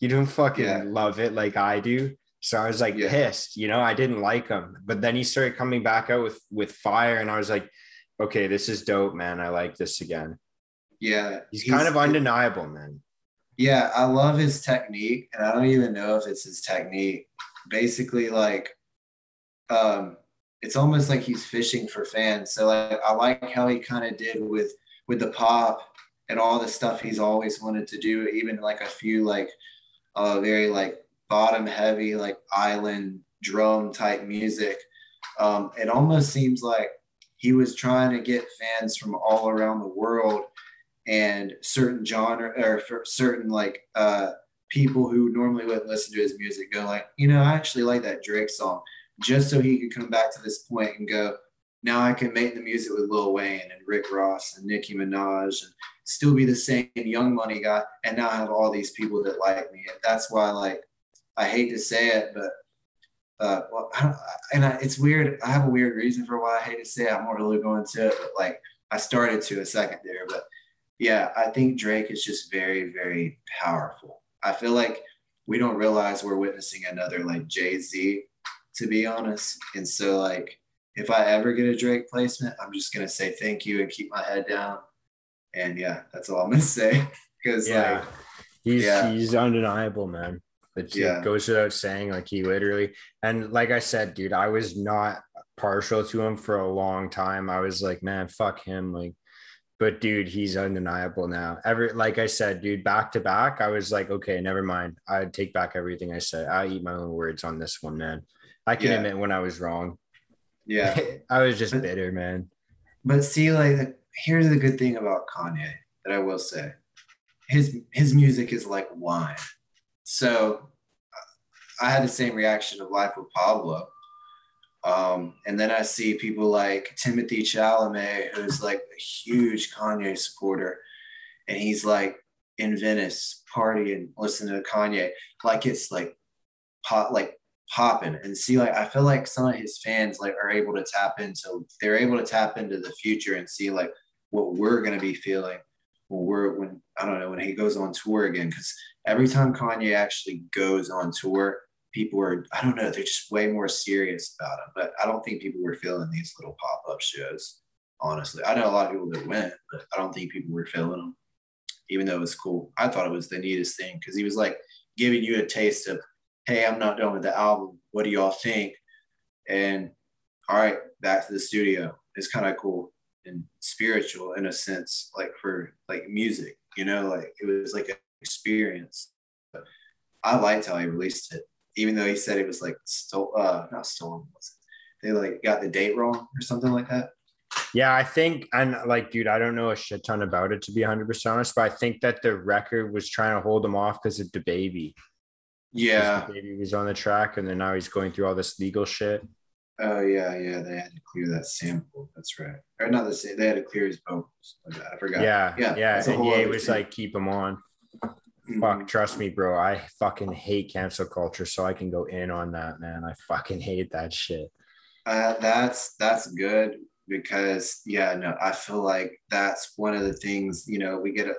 you don't fucking yeah. love it like i do so i was like yeah. pissed you know i didn't like him. But then he started coming back out with with fire and i was like okay this is dope man. I like this again. Yeah he's, he's kind of undeniable man. Yeah i love his technique and i don't even know if it's his technique. Basically like um it's almost like he's fishing for fans. So like I like how he kind of did with with the pop and all the stuff he's always wanted to do, even like a few like uh very like bottom heavy like island drum type music. Um, it almost seems like he was trying to get fans from all around the world and certain genre or for certain like uh people who normally wouldn't listen to his music go like, you know, I actually like that Drake song, just so he could come back to this point and go, now I can make the music with Lil Wayne and Rick Ross and Nicki Minaj and still be the same young money guy and now I have all these people that like me. And that's why like I hate to say it, but uh, well, and I, it's weird. I have a weird reason for why I hate to say it. I'm not really going to it, but like I started to a second there. But yeah, I think Drake is just very, very powerful. I feel like we don't realize we're witnessing another like Jay Z, to be honest. And so like if I ever get a Drake placement, I'm just gonna say thank you and keep my head down. And yeah, that's all I'm gonna *laughs* say. Because yeah, like, he's yeah. he's undeniable, man. It, Yeah. goes without saying, like he literally and like I said, dude, I was not partial to him for a long time. I was like, man, fuck him. Like, but dude, he's undeniable now. Ever like I said, dude, back to back, I was like, okay, never mind. I take back everything I said. I eat my own words on this one, man. I can Yeah. admit when I was wrong. yeah. *laughs* I was just But- bitter, man. But see, like, here's the good thing about Kanye that I will say. His his music is like wine. So I had the same reaction of Life with Pablo. Um, and then I see people like Timothée Chalamet, who's like a huge Kanye supporter, and he's like in Venice partying, listening to Kanye, like it's like pop, like popping. And see, like I feel like some of his fans like are able to tap into, they're able to tap into the future and see like what we're gonna be feeling we're when I don't know when he goes on tour again. Because every time Kanye actually goes on tour, people are I don't know they're just way more serious about him. But I don't think people were feeling these little pop up shows. Honestly, I know a lot of people that went, but I don't think people were feeling them. Even though it was cool, I thought it was the neatest thing because he was like giving you a taste of, "Hey, I'm not done with the album. What do y'all think?" And all right, back to the studio. It's kind of cool and spiritual in a sense, like for like music, you know, like it was like an experience. But I liked how he released it, even though he said it was like stole, uh, not stolen. Was it? They like got the date wrong or something like that. Yeah, I think, and like, dude, I don't know a shit ton about it to be 100% honest, but I think that the record was trying to hold him off because of the baby. Yeah. The baby was on the track, and then now he's going through all this legal shit. Oh yeah, yeah. They had to clear that sample. That's right. Or not the same. They had to clear his vocals. Like. I forgot. Yeah, Yeah, yeah. And was thing. like, keep him on. Mhm. Fuck, trust me, bro. I fucking hate cancel culture, so I can go in on that, man. I fucking hate that shit. Uh, that's that's good because yeah, no, I feel like that's one of the things. You know, we get a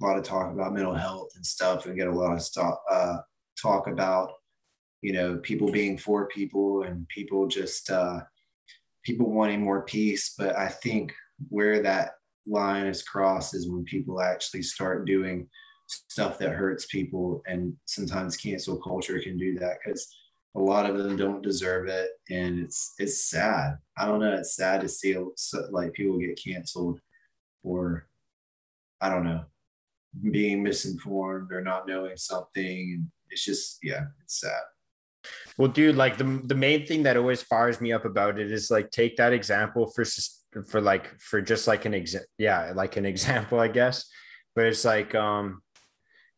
lot of talk about mental health and stuff, and get a lot of stuff uh, talk about you know people being for people and people just uh, people wanting more peace. But I think where that line is crossed is when people actually start doing stuff that hurts people, and sometimes cancel culture can do that because a lot of them don't deserve it. And it's it's sad. I don't know. It's sad to see like people get canceled or i don't know being misinformed or not knowing something. It's just yeah it's sad Well, dude, like the the main thing that always fires me up about it is like take that example for for like for just like an exa- yeah, like an *laughs* example, I guess. But it's like um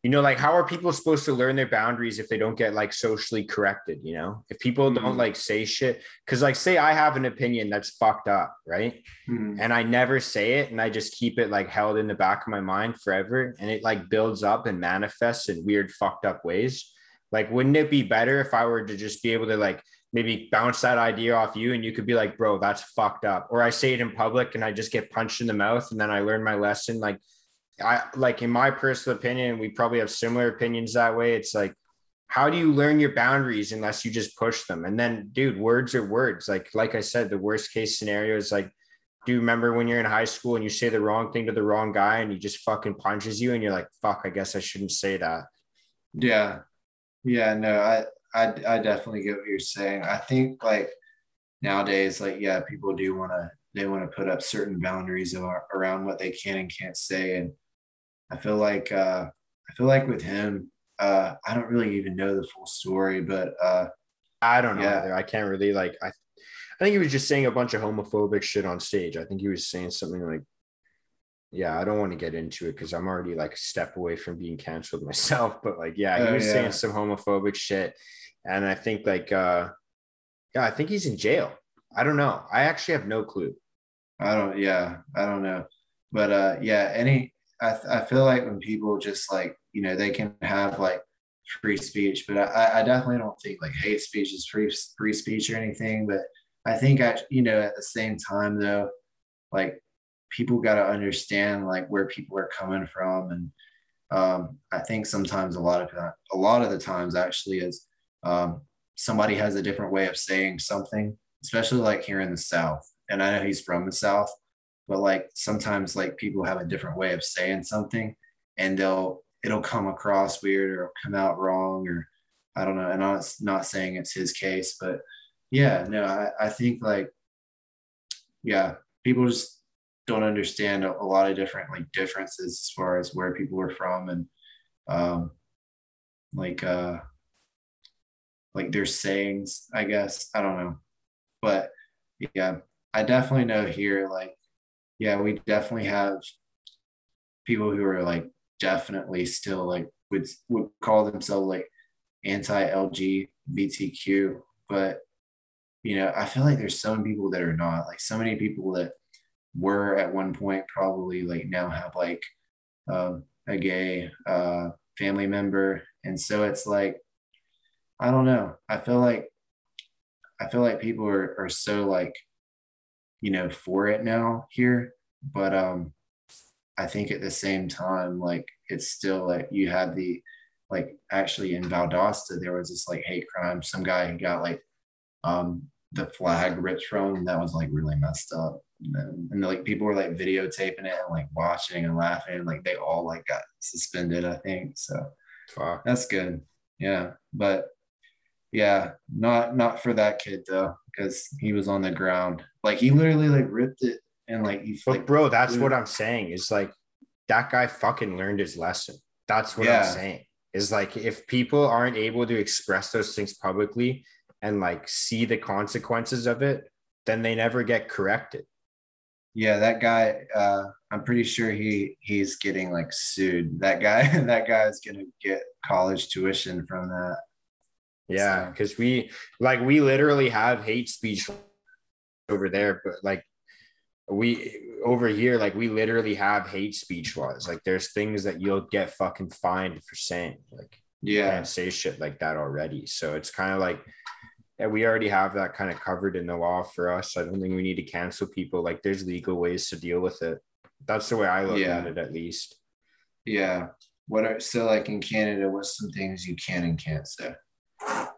you know, like how are people supposed to learn their boundaries if they don't get like socially corrected, you know? If people don't Mhm. like say shit cuz like say I have an opinion that's fucked up, right? Hmm. and I never say it and I just keep it like held in the back of my mind forever and it like builds up and manifests in weird fucked up ways. Like wouldn't it be better if I were to just be able to like maybe bounce that idea off you and you could be like, "Bro, that's fucked up." Or I say it in public and I just get punched in the mouth and then I learn my lesson like I like in my personal opinion, we probably have similar opinions that way. It's like how do you learn your boundaries unless you just push them? And then dude, words are words. Like like I said, the worst case scenario is like do you remember when you're in high school and you say the wrong thing to the wrong guy and he just fucking punches you and you're like, fuck, I guess I shouldn't say that. yeah yeah no I, I i definitely get what you're saying i think like nowadays like yeah people do want to they want to put up certain boundaries around what they can and can't say and i feel like uh i feel like with him uh i don't really even know the full story but uh I don't know Yeah. either. I can't really like I I think he was just saying a bunch of homophobic shit on stage. I think he was saying something like, yeah, I don't want to get into it because I'm already like a step away from being canceled *laughs* myself. But like, yeah, he Oh, was yeah. saying some homophobic shit. And I think like uh yeah, I think he's in jail. I don't know. I actually have no clue. I don't, yeah, I don't know. But uh, yeah, any, I, I feel like when people just like, you know, they can have like free speech, but I, I definitely don't think like hate speech is free, free speech or anything. But I think, I, you know, at the same time though, like people got to understand like where people are coming from. And um, I think sometimes a lot of, a lot of the times actually is um, somebody has a different way of saying something, especially like here in the South. And I know he's from the South, but like sometimes like people have a different way of saying something and they'll, it'll come across weird or come out wrong or I don't know. And I'm not saying it's his case, but yeah, no, I, I think like, yeah, people just don't understand a, a lot of different like differences as far as where people are from and um like uh like their sayings, I guess. I don't know. But yeah, I definitely know here, like, yeah, we definitely have people who are like definitely still like would would call themselves like anti-LGBTQ, but you know, I feel like there's some people that are not like so many people that were at one point probably like now have like um, a gay uh, family member, and so it's like I don't know. I feel like I feel like people are are so like you know for it now here, but um I think at the same time like it's still like you had the like actually in Valdosta there was this like hate crime. Some guy who got like um the flag ripped from him that was like really messed up. And, and like people were like videotaping it and like watching and laughing like they all like got suspended, I think. So Fuck. that's good. Yeah. But yeah, not not for that kid though, because he was on the ground. Like he literally like ripped it and like he But like bro, that's what I'm saying. Is like that guy fucking learned his lesson. That's what Yeah. I'm saying. Is like if people aren't able to express those things publicly and like see the consequences of it, then they never get corrected. Yeah, that guy uh I'm pretty sure he he's getting like sued. That guy *laughs* that guy is gonna get college tuition from that. Yeah, So- because we like we literally have hate speech over there, but like we over here, like we literally have hate speech laws. Like there's things that you'll get fucking fined for saying. Like you Yeah. can't say shit like that already. So it's kind of like yeah, we already have that kind of covered in the law for us. I don't think we need to cancel people. Like there's legal ways to deal with it. That's the way I look Yeah. at it, at least. Yeah. What are so like in Canada, what's some things you can and can't say?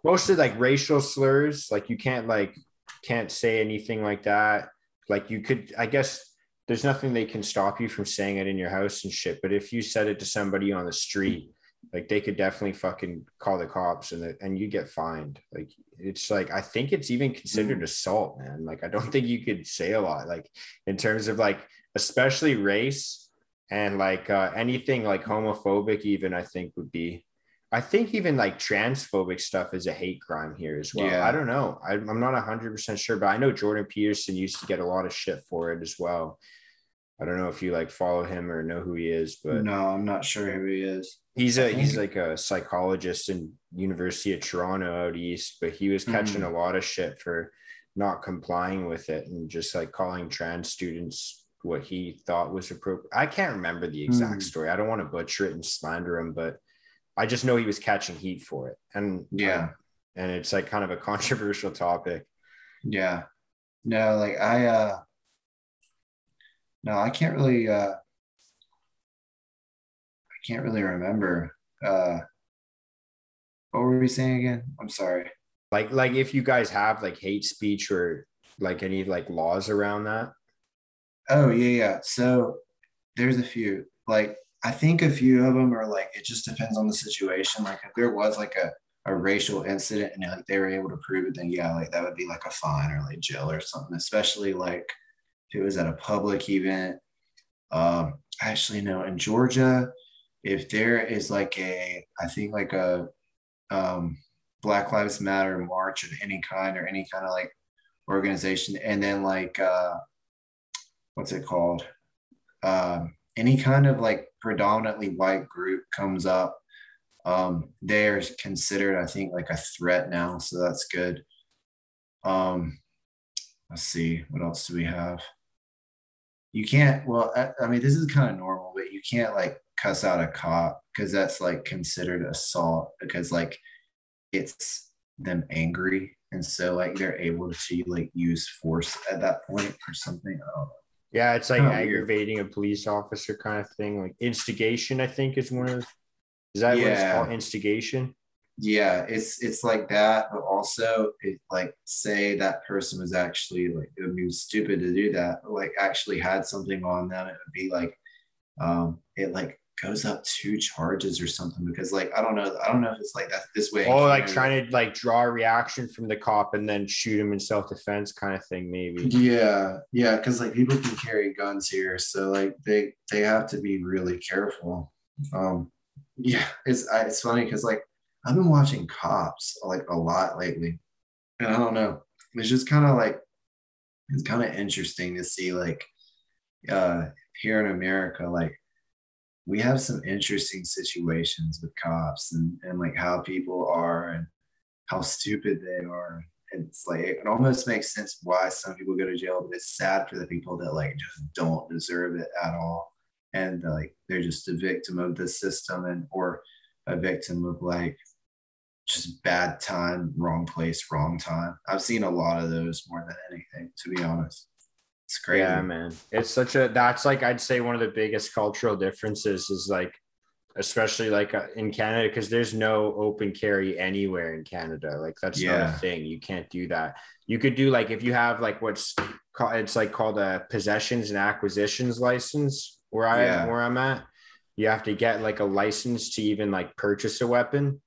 Mostly like racial slurs, like you can't like can't say anything like that. Like you could, I guess there's nothing they can stop you from saying it in your house and shit. But if you said it to somebody on the street, like they could definitely fucking call the cops and and you get fined. Like it's like I think it's even considered assault, man. Like I don't think you could say a lot. Like in terms of like especially race and like uh, anything like homophobic, even I think would be. I think even like transphobic stuff is a hate crime here as well. Yeah. I don't know. I, I'm not 100% sure, but I know Jordan Peterson used to get a lot of shit for it as well. I don't know if you like follow him or know who he is, but no, I'm not sure who he is. he's a he's like a psychologist in University of Toronto out east, but he was catching a lot of shit for not complying with it and just like calling trans students what he thought was appropriate. I can't remember the exact Hmm. story. I don't want to butcher it and slander him, but I just know he was catching heat for it. And Yeah. and it's like kind of a *laughs* controversial topic. Yeah. No, like I uh no, I can't really uh I can't really remember. Uh what were we saying again? I'm sorry. Like like if you guys have like hate speech or like any like laws around that. Oh yeah, yeah. So there's a few. Like I think a few of them are like it just depends on the situation. Like if there was like a a racial incident and like they were able to prove it, then yeah, like that would be like a fine or like jail or something. Especially like it was at a public event. Um, actually, no, in Georgia, if there is like a, I think like a um, Black Lives Matter march of any kind or any kind of like organization, and then like uh, what's it called? Um, any kind of like predominantly white group comes up, um, they're considered, I think, like a threat now. So that's good. Um, let's see, what else do we have? You can't, well, I, I mean, this is kind of normal, but you can't like cuss out a cop because that's like considered assault because like it's them angry. And so like they're able to like use force at that point or something. Yeah, it's like aggravating weird. a police officer kind of thing. Like instigation, I think is one of. Is that yeah. what it's called? Instigation. Yeah, it's it's like that, but also it like say that person was actually like it would be stupid to do that, like actually had something on them. It would be like, um, it like goes up two charges or something because like I don't know I don't know if it's like that this way. Oh, like trying to like draw a reaction from the cop and then shoot him in self defense kind of thing maybe. Yeah, yeah, because like people can carry guns here, so like they they have to be really careful. Um, yeah, it's it's funny because like I've been watching Cops like a lot lately, and I don't know, it's just kind of like it's kind of interesting to see like uh here in America like we have some interesting situations with cops and, and like how people are and how stupid they are. And it's like it almost makes sense why some people go to jail, but it's sad for the people that like just don't deserve it at all. And like they're just a victim of the system and or a victim of like just bad time, wrong place, wrong time. I've seen a lot of those more than anything, to be honest. It's crazy. Yeah, man. It's such a that's like I'd say one of the biggest cultural differences is like especially like uh, in Canada because there's no open carry anywhere in Canada. Like that's yeah. not a thing. You can't do that. You could do like if you have like what's called it's like called a possessions and acquisitions license where I yeah. where I'm at. You have to get like a license to even like purchase a weapon.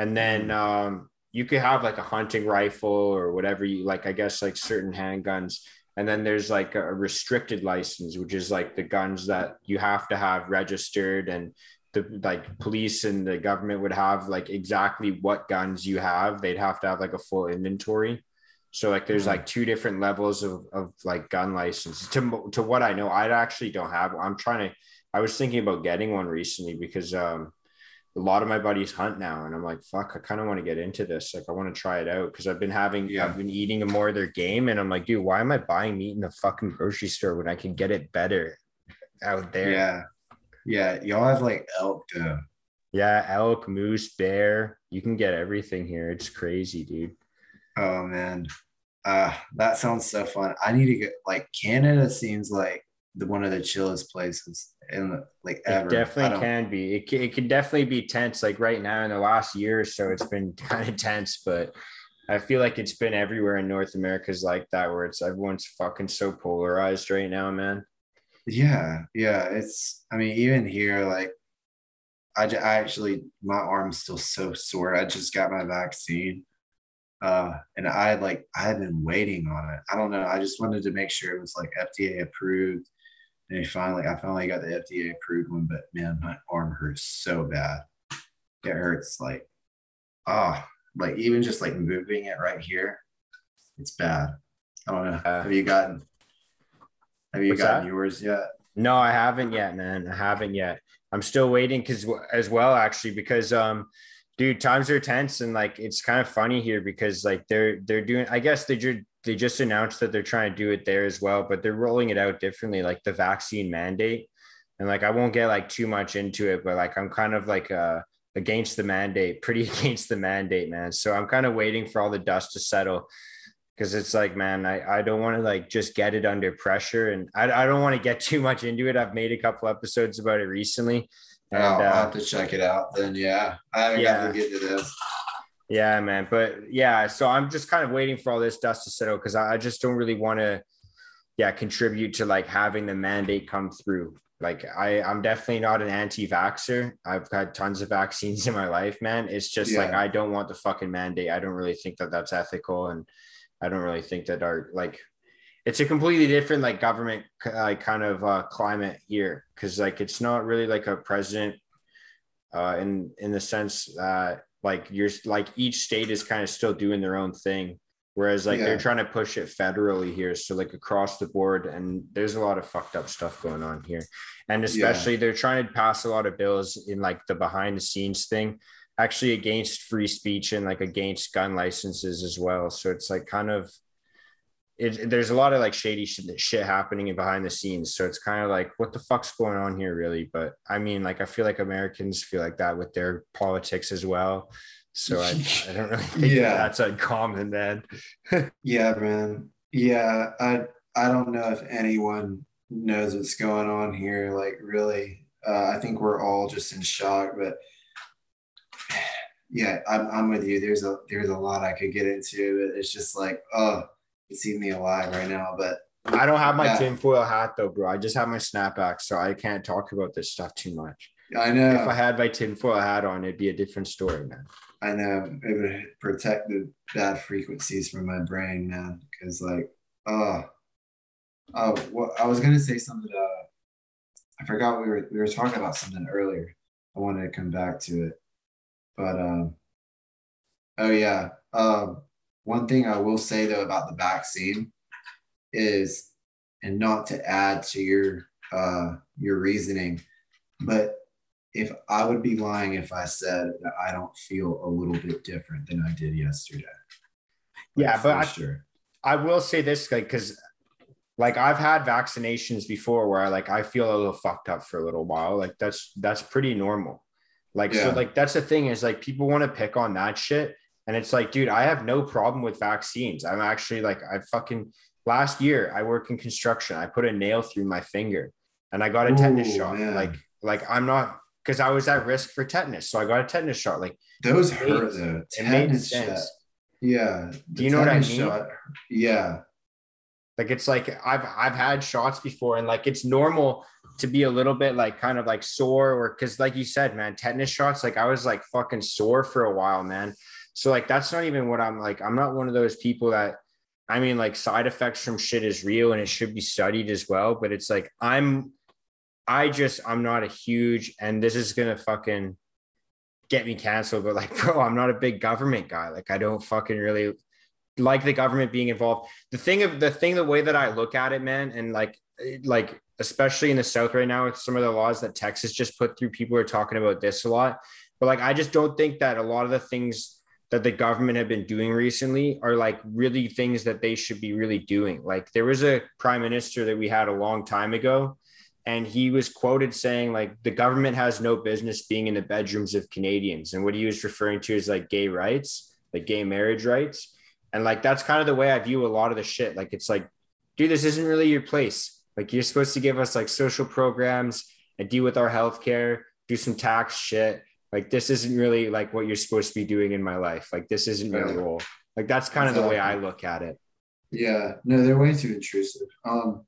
And then mm. um you could have like a hunting rifle or whatever you like, I guess like certain handguns. And then there's like a restricted license which is like the guns that you have to have registered and the like police and the government would have like exactly what guns you have. They'd have to have like a full inventory. So like there's like two different levels of, of like gun license to, to what i know i actually don't have i'm trying to i was thinking about getting one recently because um a lot of my buddies hunt now and i'm like fuck i kind of want to get into this like i want to try it out. Because i've been having yeah. i've been eating more of their game and i'm like dude why am i buying meat in the fucking grocery store when i can get it better out there? Yeah. Yeah y'all have like elk though yeah elk moose bear you can get everything here. It's crazy dude. Oh man. Uh that sounds so fun. I need to get like canada seems like the one of the chillest places in like ever. It definitely can be. It can, it can definitely be tense. Like right now in the last year or so, it's been *laughs* kind of tense, but I feel like it's been everywhere in North America's like that, where it's everyone's fucking so polarized right now, man. Yeah, yeah. It's. I mean, even here, like, I, I actually my arm's still so sore. I just got my vaccine, uh, and I like I had been waiting on it. I don't know. I just wanted to make sure it was like FDA approved and finally, I finally got the FDA approved one, but man, my arm hurts so bad. It hurts like, ah, oh, like even just like moving it right here, it's bad. I don't know. Uh, have you gotten, have you gotten that? yours yet? No, I haven't yet, man. I haven't yet. I'm still waiting because as well, actually, because um, dude, times are tense and like it's kind of funny here because like they're they're doing. I guess they are they just announced that they're trying to do it there as well, but they're rolling it out differently, like the vaccine mandate. And like I won't get like too much into it, but like I'm kind of like uh against the mandate, *laughs* pretty against the mandate, man. So I'm kind of waiting for all the dust to settle because it's like, man, I, I don't want to like just get it under pressure and I, I don't want to get *laughs* too much into it. I've made a couple episodes about it recently. And, oh, I'll uh, have to check it out then. Yeah. I haven't yeah. got to get to this. Yeah, man. But yeah, so I'm just kind of waiting for all this dust to settle because I, I just don't really want to, yeah, contribute to like having the mandate come through. Like I, I'm definitely not an anti-vaxer. I've had tons of vaccines in my life, man. It's just yeah. like I don't want the fucking mandate. I don't really think that that's ethical, and I don't really think that our like it's a completely different like government like kind of uh, climate here because like it's not really like a president uh, in in the sense that like you're like each state is kind of still doing their own thing Whereas like Yeah. they're trying to push it federally here, so like across the board, and there's a lot of fucked up stuff going on here, and especially they're trying to pass a lot of bills in like the behind the scenes thing, actually against free speech and like against gun licenses as well. So it's like kind of, it, there's a lot of like shady shit, shit happening behind the scenes. So it's kind of like what the fuck's going on here, really? But I mean, like I feel like Americans feel like that with their politics as well. So I, *laughs* I don't really think Yeah. that that's uncommon, man. *laughs* Yeah, man. Yeah, I I don't know if anyone knows what's going on here. Like, really, uh, I think we're all just in shock. But *sighs* yeah, I'm I'm with you. There's a there's a lot I could get into. But it's just like, oh, it's eating me alive right now. But I don't have my Yeah. tinfoil hat though, bro. I just have my snapback, so I can't talk about this stuff too much. I know, If I had my tinfoil hat on, it'd be a different story, man. I know, it would protect the bad frequencies from my brain, man. Because like, oh, oh, what I was gonna say something. Uh, I forgot we were we were talking about something earlier. I wanted to come back to it, but um, oh yeah. Um, one thing I will say though about the vaccine is, and not to add to your uh your reasoning, but if I would be lying if I said that I don't feel a little bit different than I did yesterday. Yeah, but I- sure. I will say this, like, because like I've had vaccinations before where I like I feel a little fucked up for a little while. Like that's that's pretty normal. Like so, like that's the thing is like people want to pick on that shit, and it's like, dude, I have no problem with vaccines. I'm actually like I fucking last year I work in construction. I put a nail through my finger, and I got a tetanus Ooh, shot. man. Like like I'm not because I was at risk for tetanus, so I got a tetanus shot. Like Those hurt though. it made Tetanus sense. shot. Yeah. Do you know what I mean? shot- yeah. Like it's like I've I've had shots before, and like it's normal to be a little bit like kind of like sore, or because like you said, man, tetanus shots. Like I was like fucking sore for a while, man. So like that's not even what I'm like. I'm not one of those people that. I mean, like side effects from shit is real and it should be studied as well. But it's like I'm, I just I'm not a huge, and this is gonna fucking get me canceled. But like, *laughs* bro, I'm not a big government guy. Like I don't fucking really like the government being involved the thing of the thing the way that i look at it man and like like especially in the south right now with some of the laws that texas just put through people are talking about this a lot but like i just don't think that a lot of the things that the government have been doing recently are like really things that they should be really doing like there was a prime minister that we had a long time ago and he was quoted saying like the government has no business being in the bedrooms of canadians and what he was referring to is like gay rights like gay marriage rights and like that's kind of the way I view a lot of the shit. Like it's like, dude, this isn't really your place. Like you're supposed to give us like social programs and deal with our healthcare, do some tax shit. Like this isn't really like what you're supposed to be doing in my life. Like this isn't your Right. role. Like that's kind of the way I look at it. Yeah. No, they're way too intrusive. Um,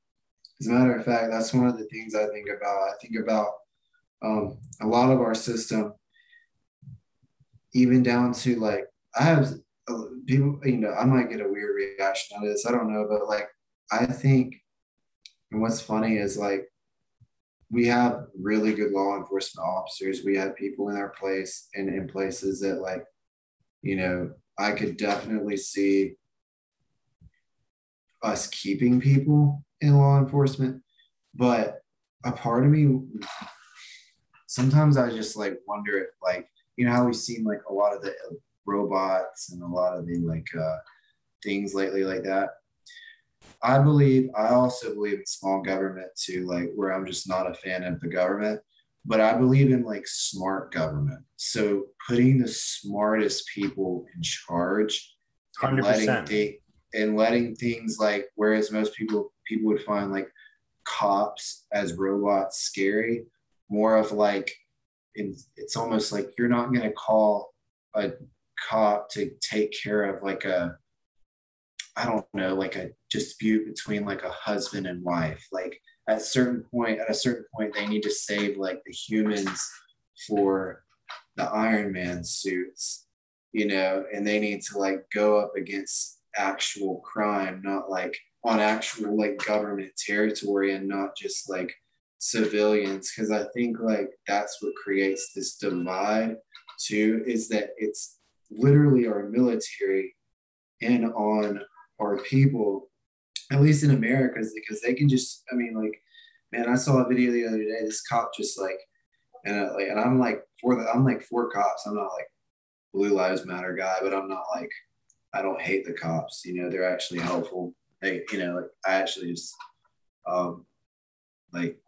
as a matter of fact, that's one of the things I think about. I think about um, a lot of our system, even down to like, I have uh, people, you know, I might get a weird reaction on this. I don't know, but like, I think, and what's funny is like, we have really good law enforcement officers. We have people in our place and in places that like, you know, I could definitely see us keeping people in law enforcement. But a part of me, sometimes I just like wonder if like, you know how we've seen like a lot of the robots and a lot of the like uh, things lately like that. I believe I also believe in small government too, like where I'm just not a fan of the government, but I believe in like smart government. So putting the smartest people in charge and Hundred letting percent. thi- and letting things like whereas most people people would find like cops as robots scary, more of like it's, it's almost like you're not gonna call a cop to take care of like a I don't know, like a dispute between like a husband and wife. Like at a certain point, at a certain point, they need to save like the humans for the Iron Man suits, you know, and they need to like go up against actual crime, not like on actual like government territory and not just like civilians. Cause I think like that's what creates this divide too, is that it's literally our military in on our people, at least in America, is because they can just, I mean, like, man, I saw a video the other day. This cop just like, and I, like, and I'm like for the, I'm like for cops. I'm not like blue lives matter guy, but I'm not like, I don't hate the cops. You know, they're actually helpful. They, you know, like I actually just, um, like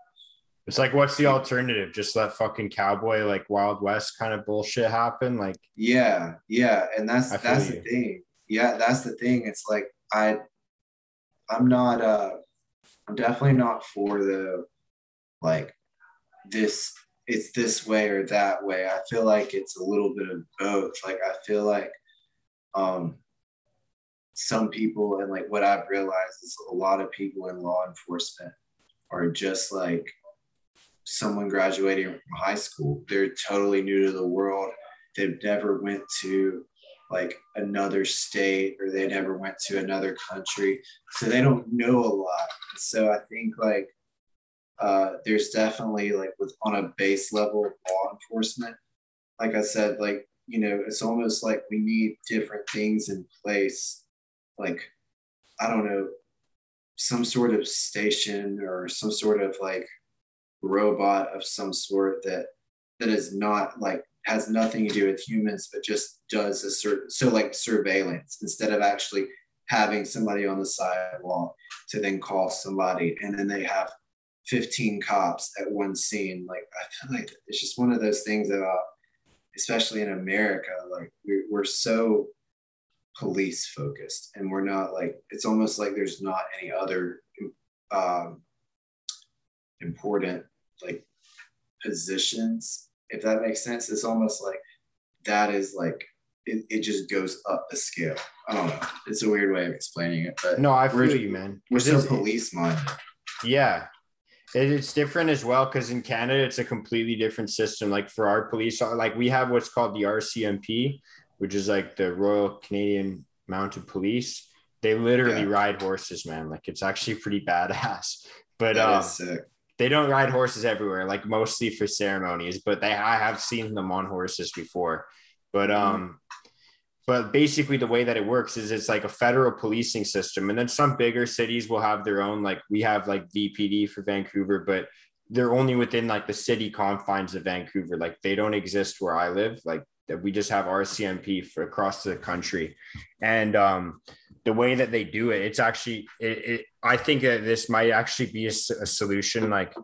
it's like, what's the alternative? Just let fucking cowboy like Wild West kind of bullshit happen. Like, yeah, yeah, and that's that's you. the thing. Yeah, that's the thing. It's like I, I'm not. uh I'm definitely not for the, like, this. It's this way or that way. I feel like it's a little bit of both. Like I feel like, um, some people and like what I've realized is a lot of people in law enforcement are just like someone graduating from high school. They're totally new to the world. They've never went to like another state or they never went to another country. So they don't know a lot. So I think like uh, there's definitely like with on a base level of law enforcement, like I said, like, you know, it's almost like we need different things in place. Like, I don't know, some sort of station or some sort of like robot of some sort that that is not like has nothing to do with humans but just does a certain so like surveillance instead of actually having somebody on the sidewalk to then call somebody and then they have 15 cops at one scene. Like i feel like it's just one of those things about especially in america like we're, we're so police focused and we're not like it's almost like there's not any other um, important like positions if that makes sense it's almost like that is like it, it just goes up the scale. I don't know. It's a weird way of explaining it but no i feel you man. we're so police minded. Yeah. It's different as well because in canada it's a completely different system. Like for our police like we have what's called the rcmp which is like the royal canadian mounted police. They literally yeah. ride horses man. Like it's actually pretty badass. But um, they don't ride horses everywhere, like mostly for ceremonies, but they I have seen them on horses before. But mm-hmm. um but basically the way that it works is it's like a federal policing system and then some bigger cities will have their own like we have like VPD for Vancouver but they're only within like the city confines of Vancouver like they don't exist where I live like we just have RCMP for across the country and um the way that they do it, it's actually, it, it I think that this might actually be a, a solution, like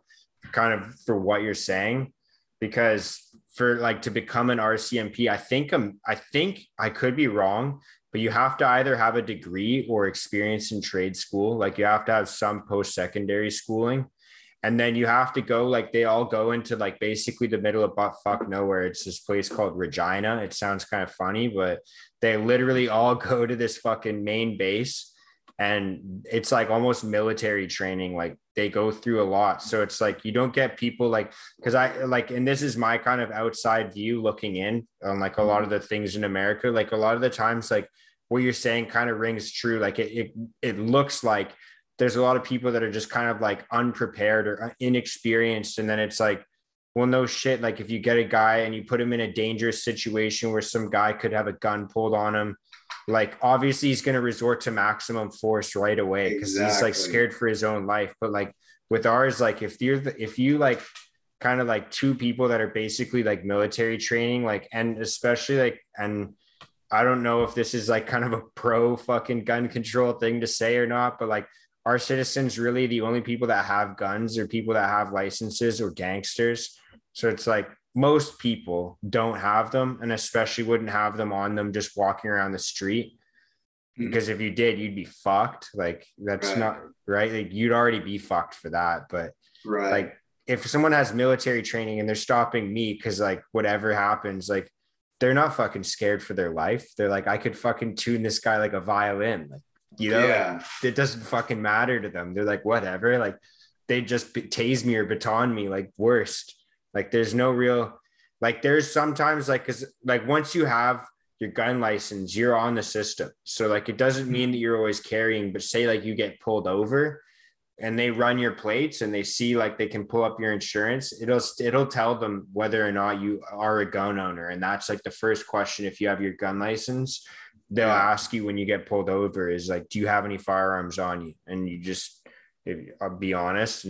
kind of for what you're saying, because for like to become an RCMP, I think I'm, I think I could be wrong, but you have to either have a degree or experience in trade school. Like you have to have some post secondary schooling and then you have to go like they all go into like basically the middle of butt fuck nowhere. It's this place called Regina. It sounds kind of funny, but they literally all *laughs* go to this fucking main base and it's like almost military training. Like they go through a lot. So it's like you don't get people like because I like and this is my kind of outside view looking in on like a lot of the things in America. Like a lot of the times, like what you're saying kind of rings true. Like it it, it looks like there's a lot of people that are just kind of like unprepared or inexperienced. And then it's like, well, no shit. Like if you get a guy and you put him in a dangerous situation where some guy could have a gun pulled on him, like obviously he's going to resort to maximum force right away because exactly. he's like scared for his own life. But like with ours, like if you're the, if you like kind of like two people that are basically like military training, like and especially like and I don't know if this is like kind of a pro fucking gun control thing to say or not, but like are citizens really the only people that have guns or people that have licenses or gangsters? So it's like most people don't have them and especially wouldn't have them on them just walking around the street. Hmm. Because if you did, you'd be fucked. Like that's right. not right. Like you'd already be fucked for that. But right. like if someone has military training and they're stopping me because like whatever happens, like they're not fucking scared for their life. They're like, I could fucking tune this guy like a violin. Like you know, yeah. like, it doesn't fucking matter to them. They're like, whatever. Like they just tase me or baton me, like worst. Like there's no real, like there's sometimes like, cause like once you have your gun license, you're on the system. So like it doesn't mean that you're always carrying, but say like you get pulled over and they run your plates and they see like they can pull up your insurance it'll it'll tell them whether or not you are a gun owner and that's like the first question if you have your gun license they'll Yeah. ask you when you get pulled over is like, do you have any firearms on you? And you just if, I'll be honest.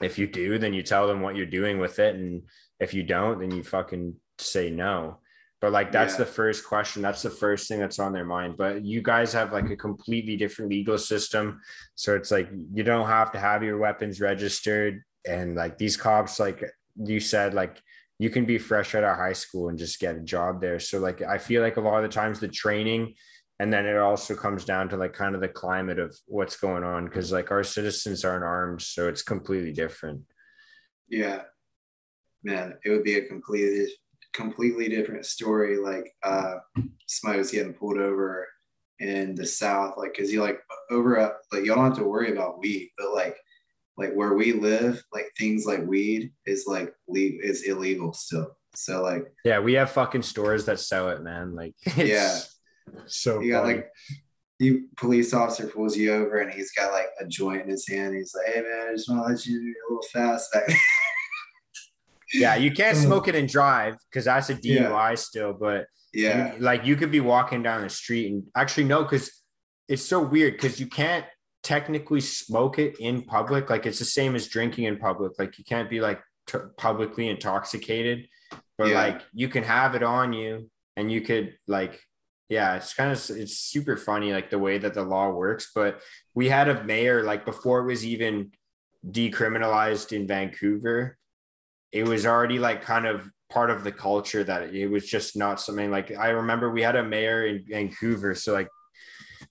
If you do, then you tell them what you're doing with it. And if you don't, then you fucking say no. But like that's Yeah. the first question. That's the first thing that's on their mind. But you guys have like a completely different legal system. So it's like you don't have to have your weapons registered. And like these cops, like you said, like you can be fresh out of high school and just get a job there. So like I feel like a lot of the times the training and then it also comes down to like kind of the climate of what's going on because like our citizens aren't armed, so it's completely different. Yeah. Man, it would be a completely completely different story. Like uh somebody was getting pulled over in the south, like cause you like over up like y'all don't have to worry about weed, but like like where we live, like things like weed is like le- is illegal still. So like Yeah, we have fucking stores that sell it, man. Like *laughs* Yeah. so you got funny. like you police officer pulls you over and he's got like a joint in his hand. He's like, Hey man, I just want to let you do a little fast back. *laughs* yeah, you can't Uh, smoke it and drive because that's a Yeah. DUI still, but yeah. You- like you could be walking down the street and actually no, because it's so weird because you can't technically smoke it in public. Like it's the same as drinking in public. Like you can't be like t- publicly intoxicated, but Yeah. like you can have it on you and you could like, yeah, it's kind of it's super funny like the way that the law works. But we had a mayor like before it was even decriminalized in Vancouver, it was already like kind of part of the culture that it was just not something like I remember we had a mayor in Vancouver, so like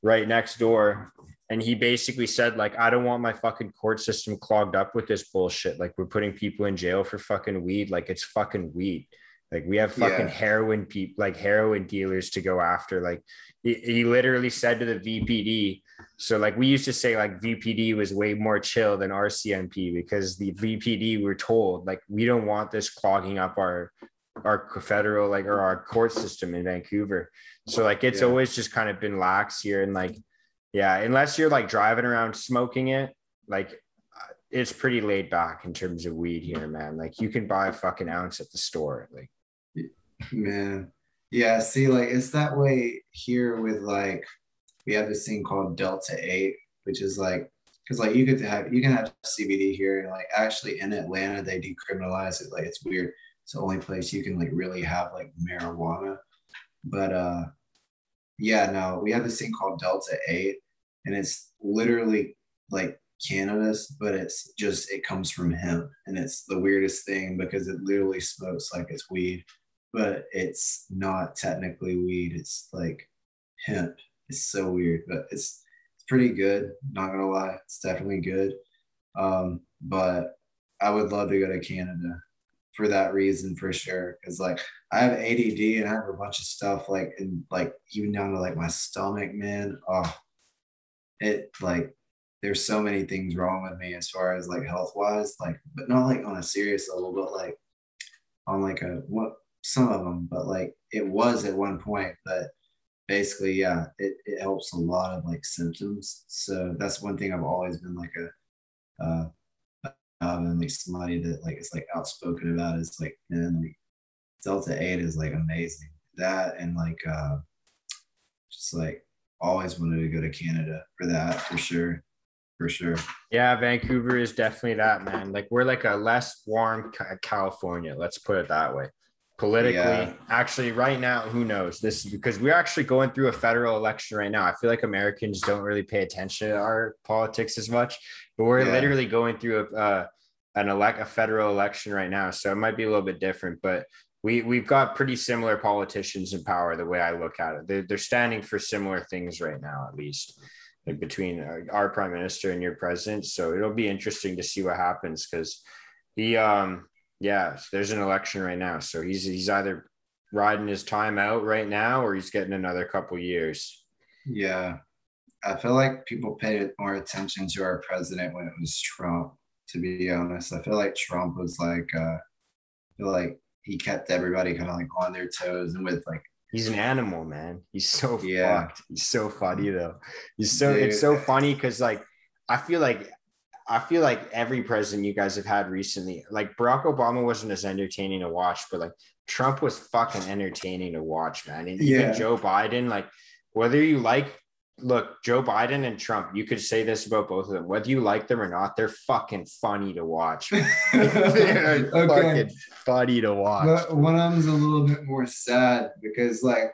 right next door, and he basically said like I don't want my fucking court system clogged up with this bullshit. Like we're putting people in jail for fucking weed, like it's fucking weed. Like we have fucking Yeah. heroin people, like heroin dealers to go after. Like he, he literally said to the VPD, so like we used to say like VPD was way more chill than RCMP because the VPD were told like we don't want this clogging up our our federal like or our court system in Vancouver. So like it's Yeah. always just kind of been lax here and like yeah, unless you're like driving around smoking it, like it's pretty laid back in terms of weed here, man. Like you can buy a fucking ounce at the store. Like Man. Yeah, see, like it's that way here with like we have this thing called Delta 8, which is like because like you could have you can have CBD here and like actually in Atlanta they decriminalize it. Like it's weird. It's the only place you can like really have like marijuana. But uh yeah, no, we have this thing called Delta 8, and it's literally like cannabis, but it's just it comes from hemp. And it's the weirdest thing because it literally smokes like it's weed but it's not technically weed. It's like hemp. It's so weird, but it's it's pretty good. Not gonna lie, it's definitely good. Um, but I would love to go to Canada for that reason for sure. Cause like I have ADD and I have a bunch of stuff like and like even down to like my stomach, man. Oh, it like there's so many things wrong with me as far as like health wise, like but not like on a serious level, but like on like a what some of them, but like it was at one point. But basically, yeah, it, it helps a lot of like symptoms. So that's one thing I've always been like a uh um, like somebody that like is like outspoken about is like man like Delta 8 is like amazing. That and like uh just like always wanted to go to Canada for that for sure. For sure. Yeah, Vancouver is definitely that, man. Like we're like a less warm California. Let's put it that way. Politically, Yeah. actually, right now, who knows? This is because we're actually going through a federal election right now. I feel like Americans don't really pay attention to our politics as much, but we're Yeah. literally going through a uh, an elect a federal election right now, so it might be a little bit different, but. We, we've got pretty similar politicians in power the way I look at it. They're, they're standing for similar things right now, at least like between our, our prime minister and your president. So it'll be interesting to see what happens because he, um, yeah, there's an election right now, so he's he's either riding his time out right now or he's getting another couple years. Yeah. I feel like people paid more attention to our president when it was Trump, to be honest. I feel like Trump was like uh I feel like he kept everybody kind of like on their toes and with like He's an animal, man. He's so Yeah. fucked. He's so funny though. He's so Dude. it's so eh, funny because like I feel like I feel like every president you guys have had recently, like Barack Obama wasn't as entertaining to watch, but like Trump was fucking entertaining to watch, man. And even Joe Biden, like whether you like look, Joe Biden and Trump, you could say this about both of them. Whether you like them or not, they're fucking funny to watch. *laughs* they're okay. fucking funny to watch. But one of them's a little bit more sad because like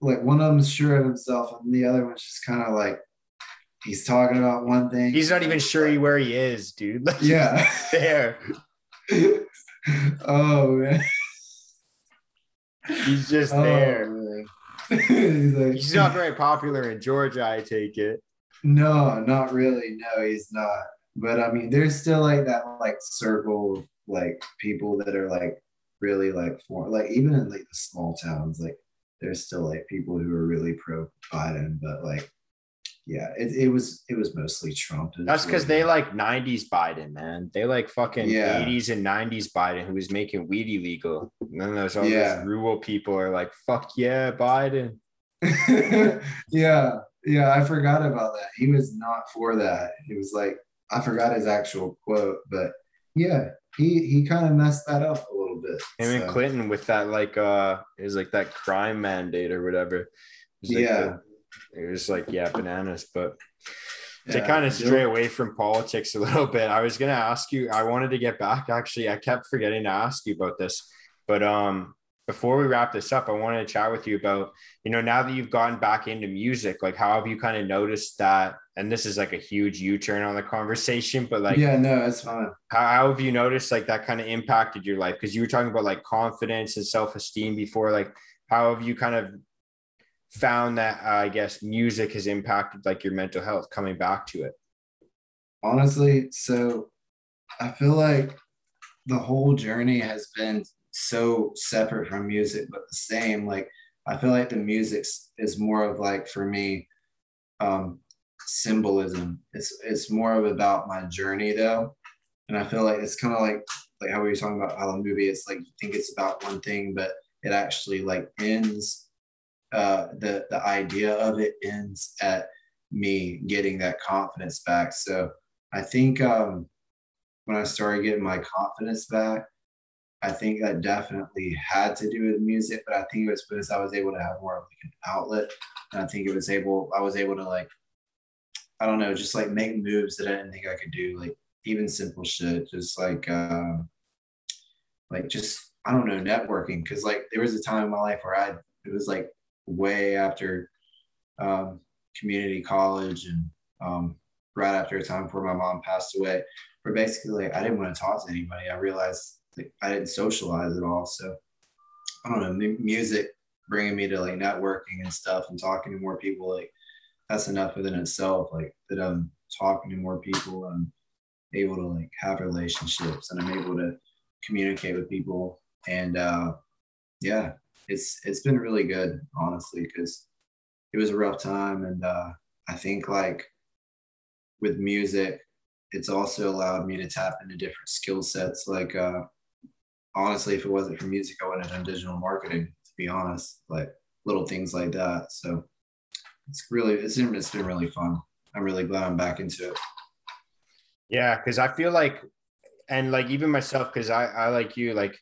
like one of them's sure of himself and the other one's just kind of like he's talking about one thing. He's not even sure like, where he is, dude. *laughs* Like, yeah. *laughs* there. oh man. He's just oh, there. *laughs* He's, like, he's not very popular in Georgia, I take it. No, not really. No, he's not. But I mean, there's still like that like circle of like people that are like really like for like even in like the small towns, like there's still like people who are really pro Biden, but like yeah, it, it was it was mostly Trump. That's because they like '90s Biden, man. They like fucking yeah. '80s and '90s Biden, who was making weed illegal. And then there's all yeah. these rural people are like, "Fuck yeah, Biden." *laughs* yeah, yeah, I forgot about that. He was not for that. He was like, I forgot his actual quote, but yeah, he he kind of messed that up a little bit. Him so. and Clinton with that like uh it was like that crime mandate or whatever. Like yeah. The, it was like yeah bananas but yeah, to kind of stray away from politics a *laughs* little bit i was going to ask you i wanted to get back actually i kept forgetting to ask you about this but um before we wrap this up i wanted to chat with you about you know now that you've gotten back into music like how have you kind of noticed that and this is like a huge u-turn on the conversation but like yeah no it's fine. how, how have you noticed like that kind of impacted your life? Because you were talking about like confidence and self-esteem before like how have you kind of found that uh, I guess music has impacted like your mental health coming back to it? Honestly, so I feel like the whole journey has been so separate from music, but the same. Like I feel like the music is more of like for me, um, symbolism. It's it's more of about my journey though, and I feel like it's kind of like like how we were talking about how the movie. It's like you think it's about one thing, but it actually like ends uh, the the idea of it ends at me getting that confidence back. So I think um, when I started getting my confidence back, I think that definitely had to do with music, but I think it was because I was able to have more of like an outlet. And I think it was able, I was able to like, I don't know, just like make moves that I didn't think I could do, like even simple shit, just like, uh, like just, I don't know, networking. Cause like there was a time in my life where I, it was like way after um, community college and um, right after a time before my mom passed away. Where basically, like, I didn't want to talk to anybody. I realized like, I didn't socialize at all. So I don't know, music bringing me to like networking and stuff and talking to more people. Like that's enough within itself. Like that I'm talking to more people and able to like have relationships and I'm able to communicate with people and uh yeah it's it's been really good, honestly, because it was a rough time, and uh, I think like with music, it's also allowed me to tap into different skill sets. Like uh, honestly, if it wasn't for music, I wouldn't have done digital marketing. To be honest, like little things like that. So it's really it's been, it's been really fun. I'm really glad I'm back into it. Yeah, because I feel like, and like even myself, because I I like you like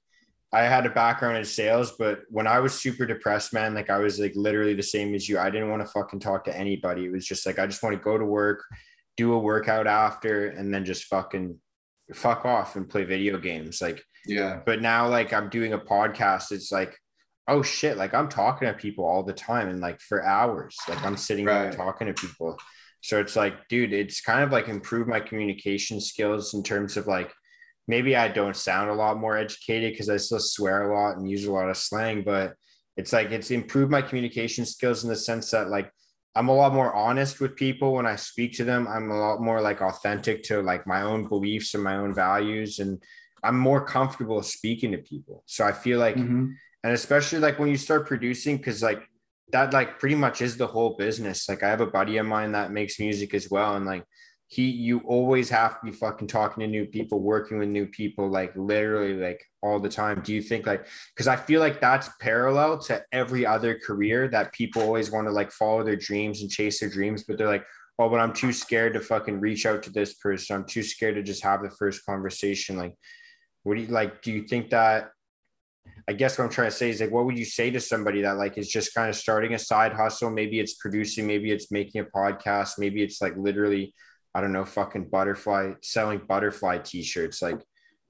I had a background in sales, but when I was super depressed, man, like I was like literally the same as you. I didn't want to fucking talk to anybody. It was just like I just want to go to work, do a workout after, and then just fucking fuck off and play video games. Like, yeah. But now, like, I'm doing a podcast. It's like, oh shit, like I'm talking to people all the time and like for hours. Like I'm sitting right. there talking to people. So it's like, dude, it's kind of like improved my communication skills in terms of like maybe I don't sound a lot more educated because I still swear a lot and use a lot of slang, but it's like it's improved my communication skills in the sense that like I'm a lot more honest with people when I speak to them. I'm a lot more like authentic to like my own beliefs and my own values and I'm more comfortable speaking to people. So I feel like mm-hmm. and especially like when you start producing cuz like that like pretty much is the whole business. Like I have a buddy of mine that makes music as well and like he you always have to be fucking talking to new people working with new people like literally like all the time. Do you think like because i feel like that's parallel to every other career that people always want to like follow their dreams and chase their dreams but they're like oh but i'm too scared to fucking reach out to this person. I'm too scared to just have the first conversation. Like what do you like do you think that I guess what I'm trying to say is like, what would you say to somebody that like is just kind of starting a side hustle? Maybe it's producing, maybe it's making a podcast, maybe it's like literally, I don't know, fucking butterfly selling butterfly t-shirts. Like,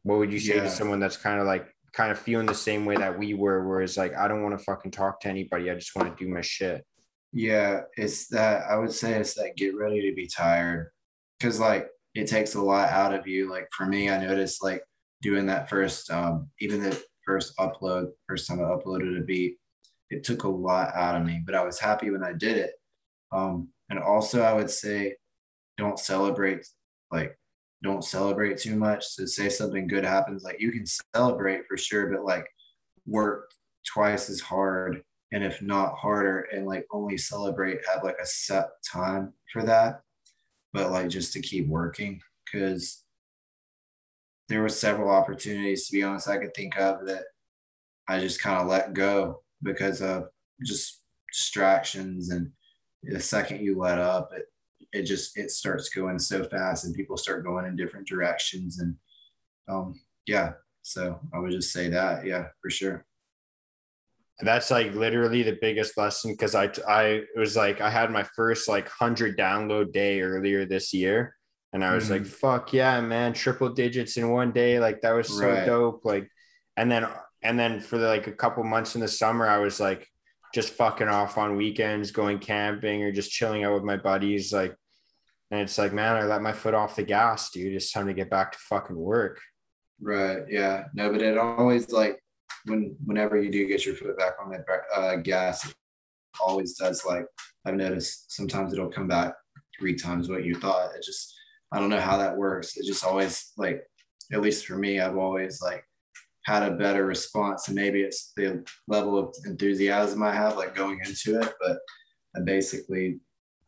what would you say yeah. to someone that's kind of like kind of feeling the same way that we were, where it's like, I don't want to fucking talk to anybody. I just want to do my shit. Yeah, it's that I would say it's that get ready to be tired. Cause like it takes a lot out of you. Like for me, I noticed like doing that first, um, even the first upload, first time I uploaded a beat, it took a lot out of me, but I was happy when I did it. Um, and also I would say don't celebrate like don't celebrate too much. So say something good happens, like you can celebrate for sure, but like work twice as hard and if not harder and like only celebrate have like a set time for that but like just to keep working because there were several opportunities to be honest i could think of that i just kind of let go because of just distractions and the second you let up it it just it starts going so fast and people start going in different directions and um yeah so i would just say that yeah for sure that's like literally the biggest lesson because I I it was like I had my first like hundred download day earlier this year, and I was mm-hmm. like, "Fuck yeah, man! Triple digits in one day, like that was so right. dope." Like, and then and then for the, like a couple months in the summer, I was like just fucking off on weekends, going camping or just chilling out with my buddies, like. And it's like, man, I let my foot off the gas, dude. It's time to get back to fucking work. Right. Yeah. No, but it always like when whenever you do get your foot back on that uh, gas, always does like I've noticed sometimes it'll come back three times what you thought. It just I don't know how that works. It just always like at least for me, I've always like had a better response, and maybe it's the level of enthusiasm I have like going into it. But I basically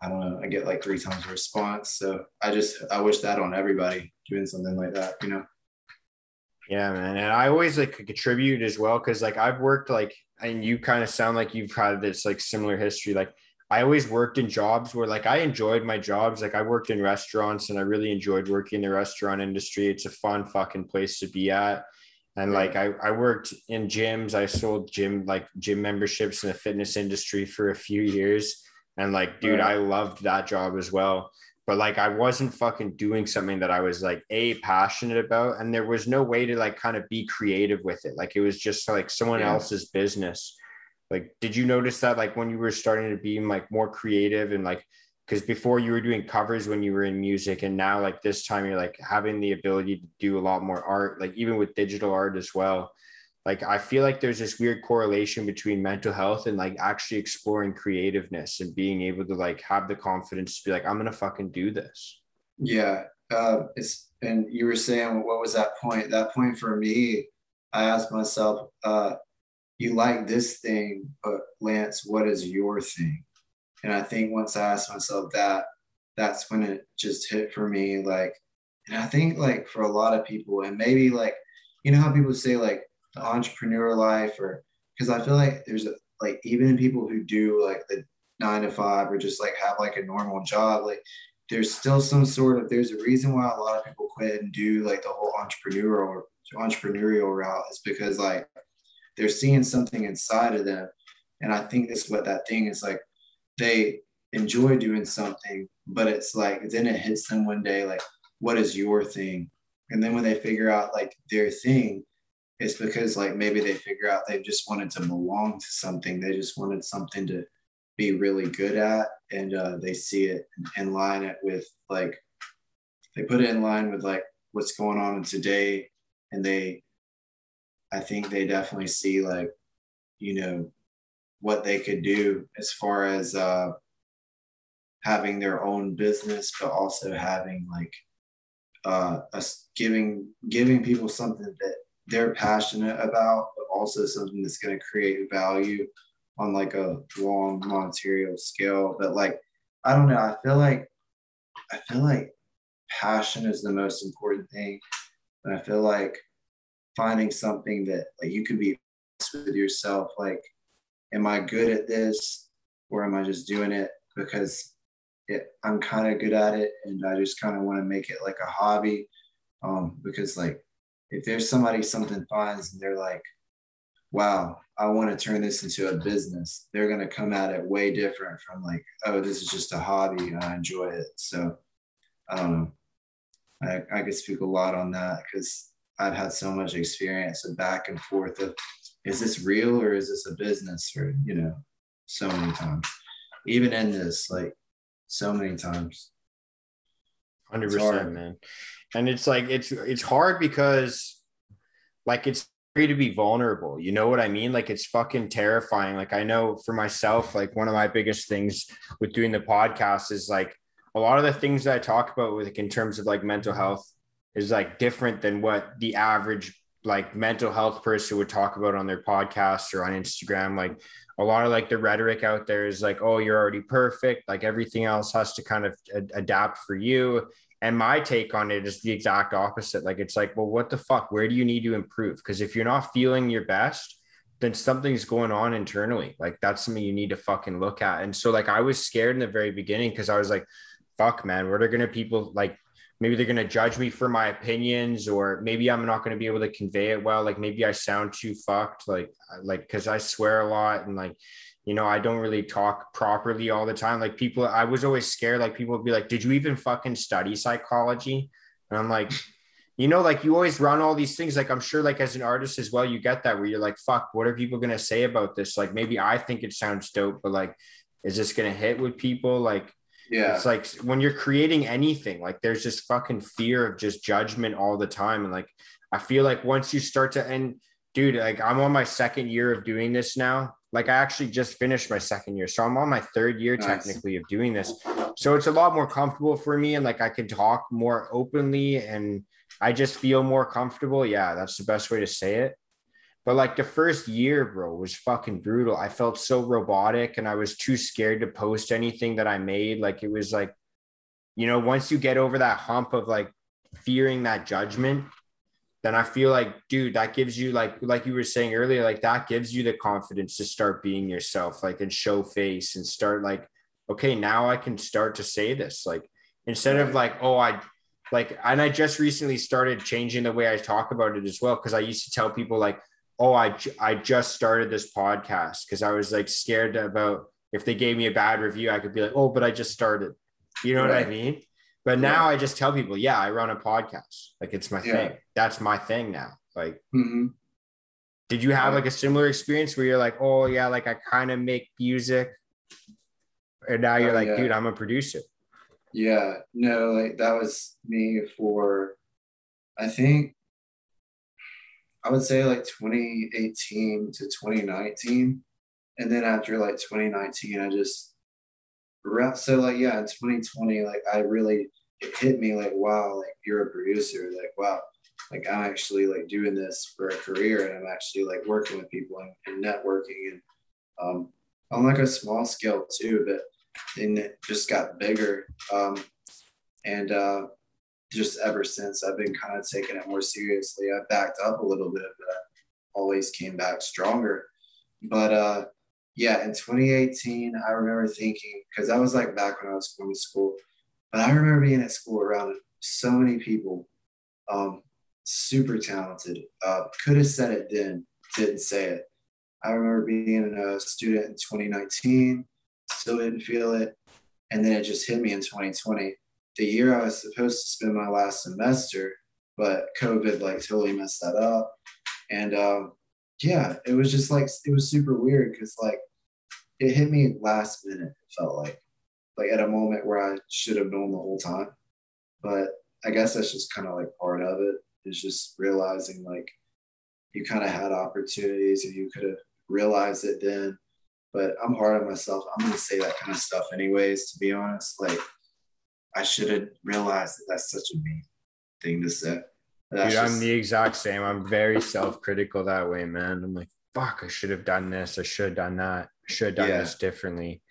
I don't know. I get like three times the response. So I just I wish that on everybody doing something like that. You know. Yeah, man. And I always like contribute as well because like I've worked like and you kind of sound like you've had this like similar history. Like I always worked in jobs where like I enjoyed my jobs. Like I worked in restaurants and I really enjoyed working in the restaurant industry. It's a fun fucking place to be at. And like I, I worked in gyms. I sold gym like gym memberships in the fitness industry for a few years. And like, dude, I loved that job as well but like I wasn't fucking doing something that I was like a passionate about, and there was no way to like kind of be creative with it. Like it was just like someone yeah. else's business. Like, did you notice that like when you were starting to be like more creative and like because before you were doing covers when you were in music, and now like this time you're like having the ability to do a lot more art, like even with digital art as well. Like i feel like there's this weird correlation between mental health and like actually exploring creativeness and being able to like have the confidence to be like i'm gonna fucking do this. Yeah uh, it's and you were saying what was that point? That point for me i asked myself uh, you like this thing but lance what is your thing and i think once i asked myself that that's when it just hit for me like and i think like for a lot of people and maybe like you know how people say like the entrepreneur life or because I feel like there's a like even people who do like the nine to five or just like have like a normal job, like there's still some sort of there's a reason why a lot of people quit and do like the whole entrepreneurial entrepreneurial route is because like they're seeing something inside of them. And I think that's what that thing is like they enjoy doing something, but it's like then it hits them one day like, what is your thing? And then when they figure out like their thing, it's because like maybe they figure out they just wanted to belong to something they just wanted something to be really good at and uh, they see it and line it with like they put it in line with like what's going on today and they i think they definitely see like you know what they could do as far as uh having their own business but also having like uh us giving giving people something that they're passionate about, but also something that's going to create value on like a long monetary scale. But like, I don't know. I feel like I feel like passion is the most important thing. And I feel like finding something that like you could be with yourself, like, am I good at this? Or am I just doing it because it, I'm kind of good at it and I just kind of want to make it like a hobby? Um, because like if there's somebody something finds and they're like, wow, I want to turn this into a business. They're going to come at it way different from like, oh, this is just a hobby and I enjoy it. So know. I, I could speak a lot on that because I've had so much experience of back and forth of is this real or is this a business or you know so many times? Even in this like so many times. 100% man. And it's like it's it's hard because like it's free to be vulnerable. You know what i mean? Like it's fucking terrifying. Like i know for myself like one of my biggest things with doing the podcast is like a lot of the things that i talk about with like in terms of like mental health is like different than what the average like mental health person would talk about on their podcast or on Instagram. Like a lot of like the rhetoric out there is like, oh, you're already perfect. Like everything else has to kind of adapt for you. And my take on it is the exact opposite. Like it's like, well, what the fuck? Where do you need to improve? Because if you're not feeling your best, then something's going on internally. Like that's something you need to fucking look at. And so like I was scared in the very beginning because I was like, fuck man, what are gonna people like maybe they're going to judge me for my opinions or maybe i'm not going to be able to convey it well. Like maybe i sound too fucked like like because i swear a lot and like you know i don't really talk properly all the time. Like people i was always scared like people would be like did you even fucking study psychology? And i'm like you know like you always run all these things. Like i'm sure like as an artist as well you get that where you're like fuck what are people going to say about this? Like maybe i think it sounds dope but like is this going to hit with people? Like yeah. It's like when you're creating anything, like there's just fucking fear of just judgment all the time. And like, I feel like once you start to, and dude, like I'm on my second year of doing this now. Like I actually just finished my second year. So I'm on my third year nice. technically of doing this. So it's a lot more comfortable for me. And like I can talk more openly and I just feel more comfortable. Yeah, that's the best way to say it. But like the first year, bro, was fucking brutal. I felt so robotic and I was too scared to post anything that I made. Like it was like, you know, once you get over that hump of like fearing that judgment, then I feel like, dude, that gives you like, like you were saying earlier, like that gives you the confidence to start being yourself, like and show face and start like, okay, now I can start to say this. Like instead of like, oh, I like, and I just recently started changing the way I talk about it as well. Cause I used to tell people like, oh, I, I just started this podcast because I was like scared about if they gave me a bad review, I could be like, oh, but I just started. You know right. what I mean? But yeah. now I just tell people, yeah, I run a podcast. Like it's my yeah. thing. That's my thing now. Like, mm-hmm. did you have like a similar experience where you're like, oh, yeah, like I kind of make music? And now you're oh, like, yeah. dude, I'm a producer. Yeah, no, like that was me for, I think I would say like 2018 to 2019. And then after like 2019, I just so like yeah, in 2020, like I really it hit me like wow, like you're a producer, like wow, like I'm actually like doing this for a career and I'm actually like working with people and, and networking and um on like a small scale too, but then it just got bigger. Um and uh just ever since I've been kind of taking it more seriously. I backed up a little bit, but always came back stronger. But uh, yeah, in 2018, I remember thinking because that was like back when I was going to school. But I remember being at school around so many people, um, super talented. Uh, could have said it then, didn't say it. I remember being a student in 2019, still didn't feel it, and then it just hit me in 2020 the year I was supposed to spend my last semester, but COVID like totally messed that up. And um, yeah, it was just like it was super weird because like it hit me last minute. It felt like like at a moment where I should have known the whole time. But I guess that's just kind of like part of it is just realizing like you kind of had opportunities and you could have realized it then. But I'm hard on myself. I'm gonna say that kind of stuff anyways, to be honest. Like I should have realized that that's such a mean thing to say. Dude, just, I'm the exact same. I'm very self-critical that way, man. I'm like, fuck, I should have done this. I should have done that. I should have done yeah. this differently.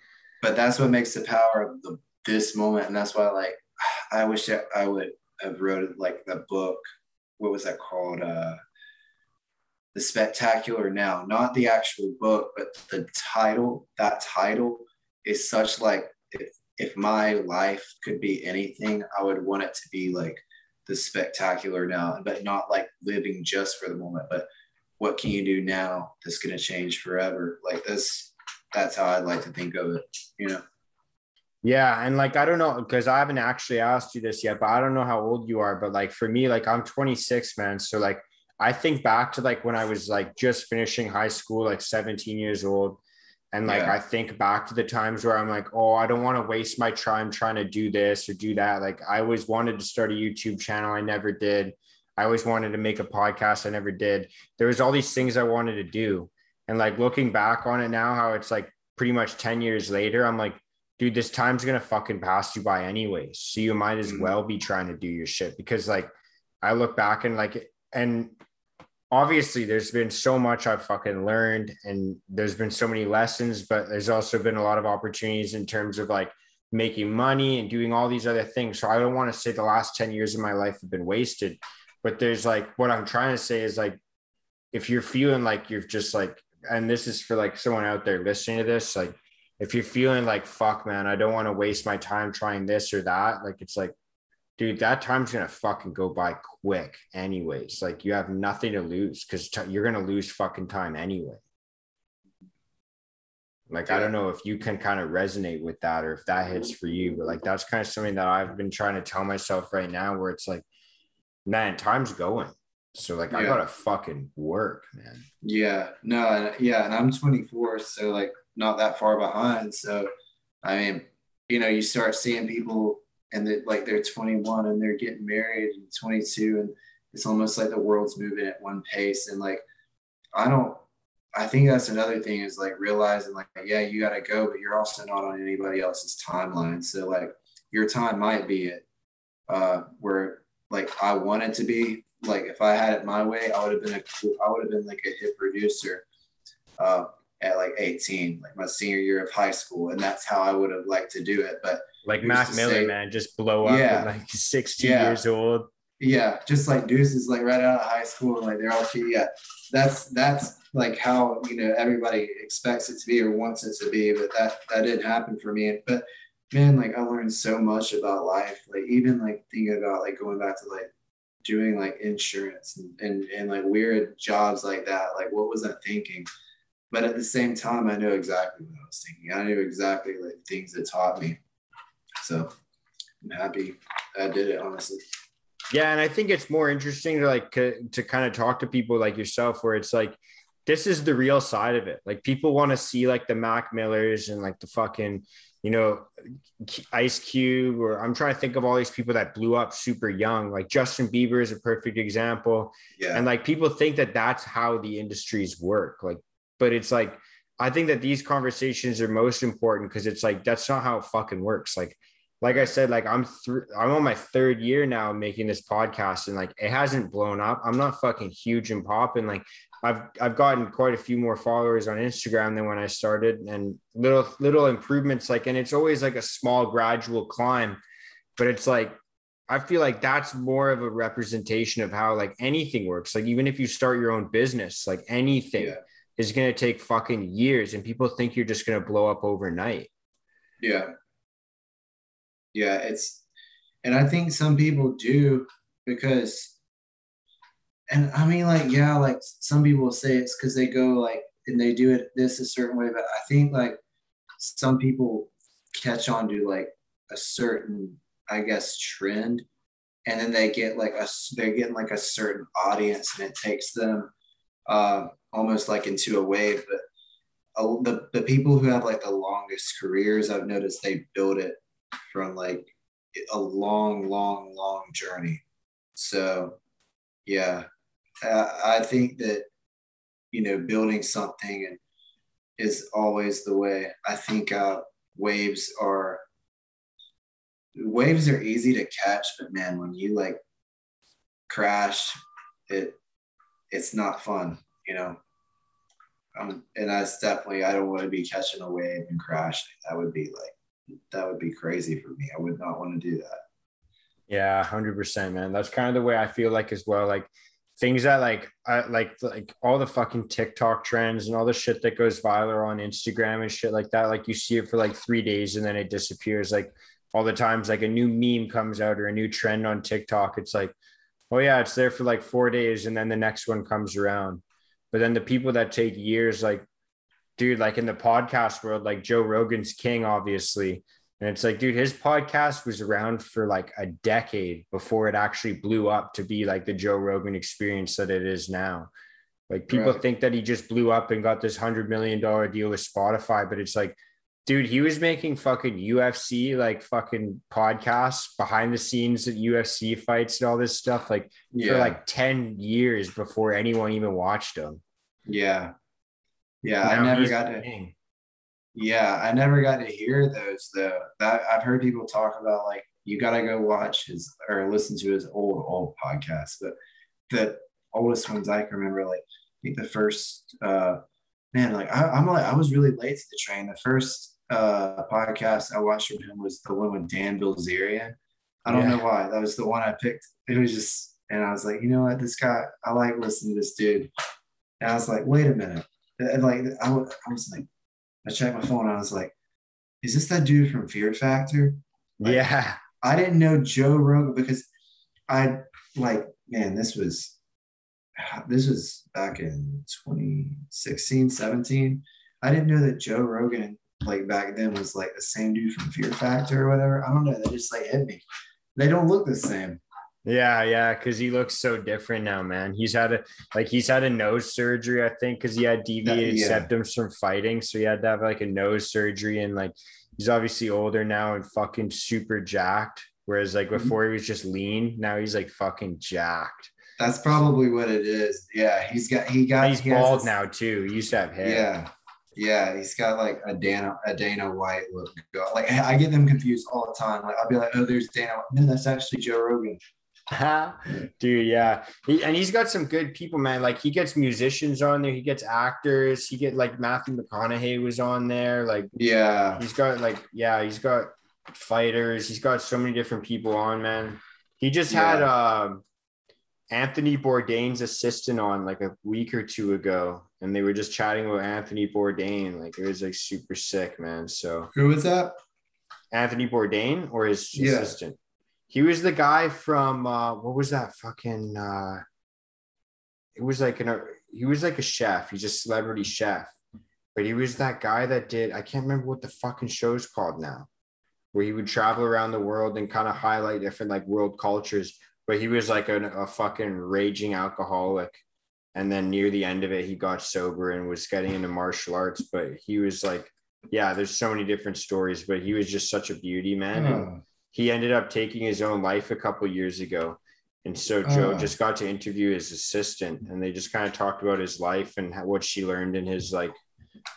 But that's what makes the power of the this moment, and that's why, like, *sighs* I wish I would have wrote like the book. What was that called? Uh, the spectacular now, not the actual book, but the title. That title is such like if if my life could be anything, I would want it to be like the spectacular now, but not like living just for the moment, but what can you do now that's going to change forever? Like this, that's how I'd like to think of it, you know? Yeah. And like, I don't know, because I haven't actually asked you this yet, but I don't know how old you are. But like for me, like I'm 26, man. So like, I think back to like when I was like just finishing high school, like 17 years old. And like yeah. I think back to the times where I'm like, oh, I don't want to waste my time trying to do this or do that. Like I always wanted to start a YouTube channel. I never did. I always wanted to make a podcast. I never did. There was all these things I wanted to do. And like looking back on it now, how it's like pretty much 10 years later, I'm like, dude, this time's gonna fucking pass you by anyways. So you might as mm-hmm. well be trying to do your shit because like I look back and like and obviously there's been so much I've fucking learned and there's been so many lessons, but there's also been a lot of opportunities in terms of like making money and doing all these other things. So I don't want to say the last 10 years of my life have been wasted, but there's like what I'm trying to say is like if you're feeling like you're just like and this is for like someone out there listening to this, like if you're feeling like fuck man, I don't want to waste my time trying this or that, like it's like dude, that time's gonna fucking go by quick, anyways. Like you have nothing to lose because t- you're gonna lose fucking time anyway. Like yeah. I don't know if you can kind of resonate with that or if that hits for you, but like that's kind of something that I've been trying to tell myself right now, where it's like, man, time's going. So like yeah. I gotta fucking work, man. Yeah, no, yeah, and I'm 24, so like not that far behind. So I mean, you know, you start seeing people and that like they're 21 and they're getting married and 22 and it's almost like the world's moving at one pace. And like i don't i think that's another thing is like realizing like yeah you got to go but you're also not on anybody else's timeline. So like your time might be it uh where like i wanted to be. Like if i had it my way i would have been a i would have been like a hit producer uh at like 18 like my senior year of high school and that's how i would have liked to do it. But like Mac Miller, say, man, just blow up yeah, like *laughs* 16 yeah. years old. Yeah, just like Deuce is like right out of high school, like they're all cute. Yeah, that's that's like how you know everybody expects it to be or wants it to be, but that that didn't happen for me. But man, like I learned so much about life. Like even like thinking about like going back to like doing like insurance and, and, and like weird jobs like that. Like what was I thinking? But at the same time, I knew exactly what I was thinking. I knew exactly like things that taught me. So I'm happy I did it, honestly. Yeah, and I think it's more interesting to like to kind of talk to people like yourself, where it's like this is the real side of it. Like people want to see like the Mac Millers and like the fucking you know Ice Cube, or I'm trying to think of all these people that blew up super young. Like Justin Bieber is a perfect example. Yeah. And like people think that that's how the industries work. Like, but it's like I think that these conversations are most important because it's like that's not how it fucking works. Like like I said, like I'm through, I'm on my third year now making this podcast, and like it hasn't blown up. I'm not fucking huge and pop, and like I've I've gotten quite a few more followers on Instagram than when I started, and little little improvements. Like, and it's always like a small gradual climb, but it's like I feel like that's more of a representation of how like anything works. Like even if you start your own business, like anything yeah. is going to take fucking years, and people think you're just going to blow up overnight. Yeah yeah, it's, and I think some people do because, and I mean, like, yeah, like some people say it's because they go like, and they do it this a certain way, but I think like some people catch on to like a certain, I guess, trend and then they get like a they're getting like a certain audience and it takes them uh, almost like into a wave but uh, the, the people who have like the longest careers i've noticed they build it from like a long, long, long journey. So, yeah, I, I think that you know building something is always the way. I think uh, waves are waves are easy to catch, but man, when you like crash, it it's not fun, you know. Um, and that's definitely I don't want to be catching a wave and crashing. That would be like that would be crazy for me. I would not want to do that. Yeah, hundred percent, man. That's kind of the way I feel like as well. Like things that like I like like all the fucking TikTok trends and all the shit that goes viral on Instagram and shit like that. Like you see it for like three days and then it disappears. Like all the times like a new meme comes out or a new trend on TikTok, it's like, oh yeah, it's there for like four days and then the next one comes around. But then the people that take years, like, dude, like in the podcast world, like Joe Rogan's king, obviously. And it's like, dude, his podcast was around for like a decade before it actually blew up to be like the Joe Rogan experience that it is now. Like people Right. think that he just blew up and got this hundred million dollar deal with Spotify, but it's like, dude, he was making fucking UFC like fucking podcasts behind the scenes at UFC fights and all this stuff, like Yeah. for like 10 years before anyone even watched him. yeah. Yeah. I never got to king. Yeah, I never got to hear those though. That I've heard people talk about like you got to go watch his or listen to his old old podcast. But the oldest ones I can remember, like I think the first uh man, like I, I'm like I was really late to the train. The first uh podcast I watched from him was the one with Dan Bilzerian. I don't Yeah. know why. That was the one I picked. It was just and I was like, you know what, this guy, I like listening to this dude. And I was like, wait a minute. And like I was, I was like, I checked my phone. I was like, is this that dude from Fear Factor? Like- yeah. I didn't know Joe Rogan because I like, man, this was this was back in 2016, 17. I didn't know that Joe Rogan, like back then, was like the same dude from Fear Factor or whatever. I don't know. They just like hit me. They don't look the same. Yeah, yeah, because he looks so different now, man. He's had a like he's had a nose surgery, I think, because he had deviated yeah. septums from fighting, so he had to have like a nose surgery, and like he's obviously older now and fucking super jacked. Whereas like Mhm. before he was just lean, now he's like fucking jacked. That's probably what it is. Yeah, he's got he got He's he bald this- now too. He used to have hair. Yeah. Yeah, he's got like a Dana a Dana White look. Like I get them confused all the time. Like I'll be like, oh, there's Dana. White. No, that's actually Joe Rogan. *laughs* Dude, yeah. He, and he's got some good people, man. Like he gets musicians on there, he gets actors, he get like Matthew McConaughey was on there. Like Yeah, he's got like, yeah, he's got fighters, he's got so many different people on, man. He just had um Anthony Bourdain's assistant on like a week or two ago, and they were just chatting about Anthony Bourdain. Like it was like super sick, man. So who was that? Anthony Bourdain or his Yeah. assistant. He was the guy from uh what was that fucking uh it was like an he was like a chef. He's a celebrity chef. But he was that guy that did I can't remember what the fucking show's called now. Where he would travel around the world and kind of highlight different like world cultures. But he was like a, a fucking raging alcoholic. And then near the end of it, he got sober and was getting into martial arts. But he was like, yeah, there's so many different stories, but he was just such a beauty, man. Oh, he ended up taking his own life a couple years ago. And so Joe Oh. just got to interview his assistant and they just kind of talked about his life and how, what she learned in his like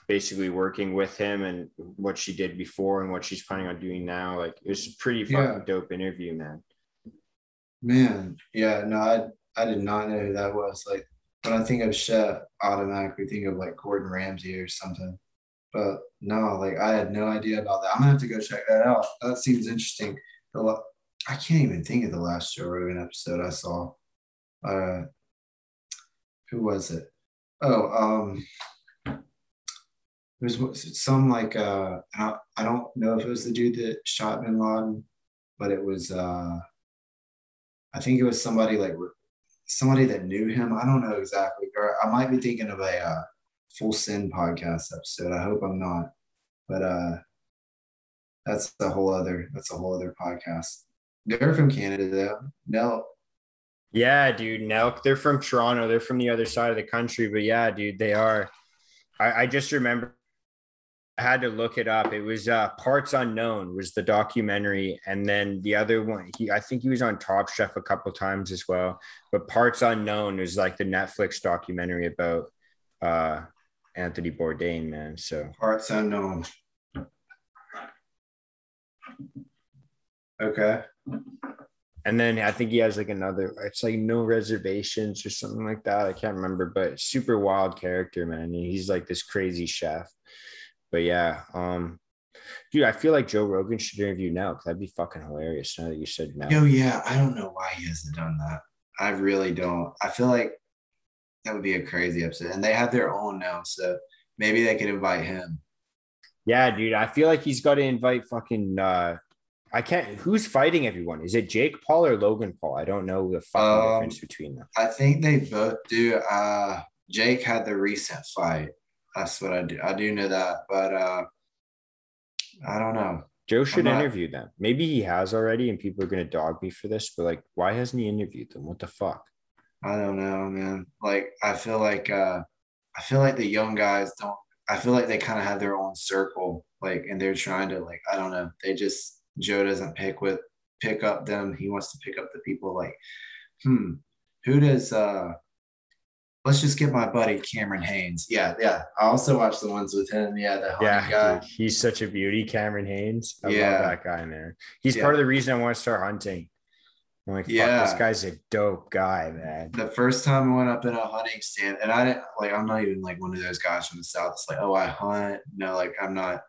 basically working with him and what she did before and what she's planning on doing now. Like it was a pretty fucking Yeah. dope interview, man. man, yeah, no, I I did not know who that was. Like when I think of chef, automatically think of like Gordon Ramsay or something. But no, like I had no idea about that. I'm gonna have to go check that out. That seems interesting. The I can't even think of the last Joe Rogan episode I saw. Uh, who was it? Oh, um, it was some like uh, I I don't know if it was the dude that shot Bin Laden, but it was uh, I think it was somebody like somebody that knew him. I don't know exactly, or I might be thinking of a uh, Full Send podcast episode. I hope I'm not, but uh, that's a whole other that's a whole other podcast. They're from Canada though. No, Yeah, dude. Nelk, they're from Toronto. They're from the other side of the country. But yeah, dude, they are. I, I just remember I had to look it up. It was uh Parts Unknown was the documentary. And then the other one, he I think he was on Top Chef a couple times as well. But Parts Unknown is like the Netflix documentary about uh Anthony Bourdain, man. So parts unknown. Okay. and then I think he has like another, it's like no reservations or something like that. I can't remember, but super wild character, man. And he's like this crazy chef. But yeah, um, dude, I feel like Joe Rogan should interview now because that'd be fucking hilarious. Now that you said no, Yo, yeah, I don't know why he hasn't done that. I really don't. I feel like that would be a crazy episode. And they have their own now, so maybe they could invite him. yeah, dude, I feel like he's got to invite fucking. uh I can't. Who's fighting everyone? Is it Jake Paul or Logan Paul? I don't know the fucking Um, difference between them. I think they both do. Uh Jake had the recent fight. That's what I do. I do know that, but uh, I don't know. Joe should not- interview them. Maybe he has already, and people are gonna dog me for this. But like, why hasn't he interviewed them? What the fuck? I don't know, man. Like I feel like uh I feel like the young guys don't I feel like they kind of have their own circle, like and they're trying to like, I don't know. They just Joe doesn't pick with pick up them. He wants to pick up the people like, hmm, who does uh let's just get my buddy Cameron Hanes. Yeah, yeah. I also watch the ones with him. Yeah, the Yeah, guy. dude, he's such a beauty, Cameron Hanes. I Yeah. love that guy, man. He's Yeah. part of the reason I want to start hunting. I'm like, Yeah. this guy's a dope guy, man. the first time I went up in a hunting stand, and I didn't like I'm not even like one of those guys from the south. It's like, oh, I hunt. No, like I'm not,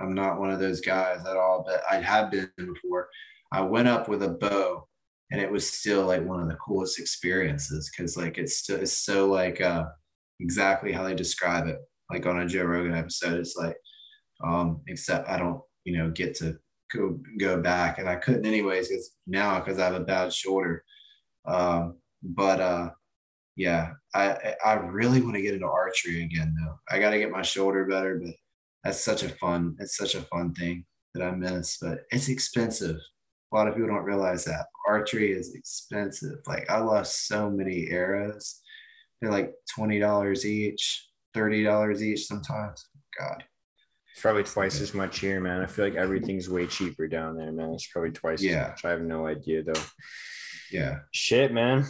I'm not one of those guys at all. But I have been before. I went up with a bow, and it was still like one of the coolest experiences because like it's still it's so like uh exactly how they describe it, like on a Joe Rogan episode. It's like, um, except I don't, you know, get to go go back, and I couldn't anyways because now because I have a bad shoulder. Um, but uh, yeah, I I really want to get into archery again though. I got to get my shoulder better, but that's such a fun it's such a fun thing that I miss. But it's expensive. A lot of people don't realize that archery is expensive. Like I lost so many arrows. They're like twenty dollars each, thirty dollars each sometimes. God. It's probably twice as much here, man. I feel like everything's way cheaper down there, man. It's probably twice Yeah. as much. I have no idea though. Yeah. Shit, man.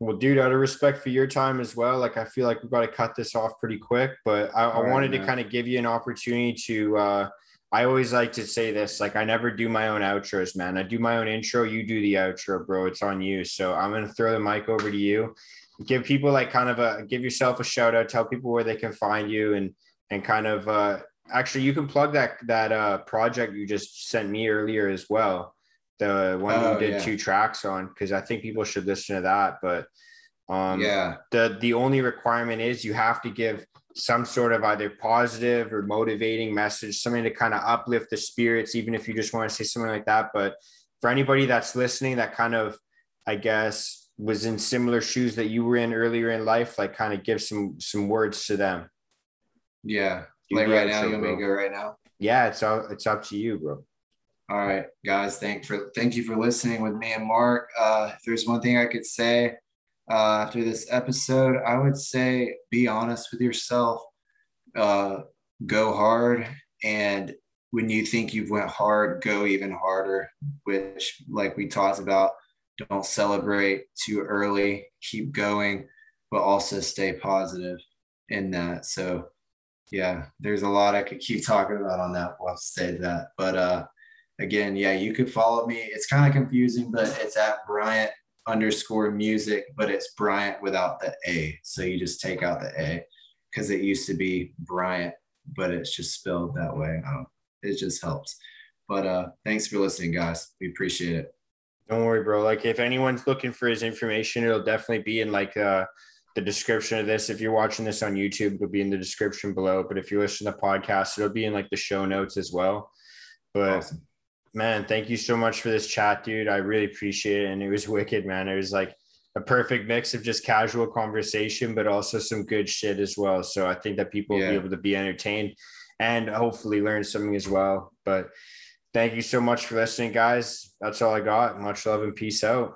Well, dude, out of respect for your time as well, like I feel like we've got to cut this off pretty quick. But I, I right, wanted to kind of give you an opportunity to. uh I always like to say this, like I never do my own outros, man. I do my own intro. You do the outro, bro. It's on you. So I'm gonna throw the mic over to you. Give people like kind of a give yourself a shout out. Tell people where they can find you and and kind of uh actually you can plug that that uh project you just sent me earlier as well the one Oh, you did yeah. two tracks on because i think people should listen to that but um yeah. the the only requirement is you have to give some sort of either positive or motivating message something to kind of uplift the spirits even if you just want to say something like that but for anybody that's listening that kind of i guess was in similar shoes that you were in earlier in life like kind of give some some words to them Yeah. Like right now, outro, you want me to go right now? yeah it's all it's up to you bro All right, guys. Thank for thank you for listening with me and Mark. Uh, if there's one thing I could say uh, after this episode, I would say be honest with yourself. Uh, go hard, and when you think you've went hard, go even harder. Which, like we talked about, don't celebrate too early. Keep going, but also stay positive in that. So, yeah, there's a lot I could keep talking about on that. We'll say that, but uh again, yeah, you could follow me. It's kind of confusing, but it's at Bryant underscore music, but it's Bryant without the A. So you just take out the A because it used to be Bryant, but it's just spelled that way. Don't, it just helps. But uh, thanks for listening, guys. We appreciate it. Don't worry, bro. Like if anyone's looking for his information, it'll definitely be in like uh the description of this. If you're watching this on YouTube, it'll be in the description below. But if you listen to podcast, it'll be in like the show notes as well. But Awesome. man, thank you so much for this chat, dude. I really appreciate it. And it was *laughs* wicked, man. It was like a perfect mix of just casual conversation, but also some good shit as well. So I think that people will be able to be entertained and hopefully learn something as well. But thank you so much for listening, guys. That's all I got. Much love and peace out.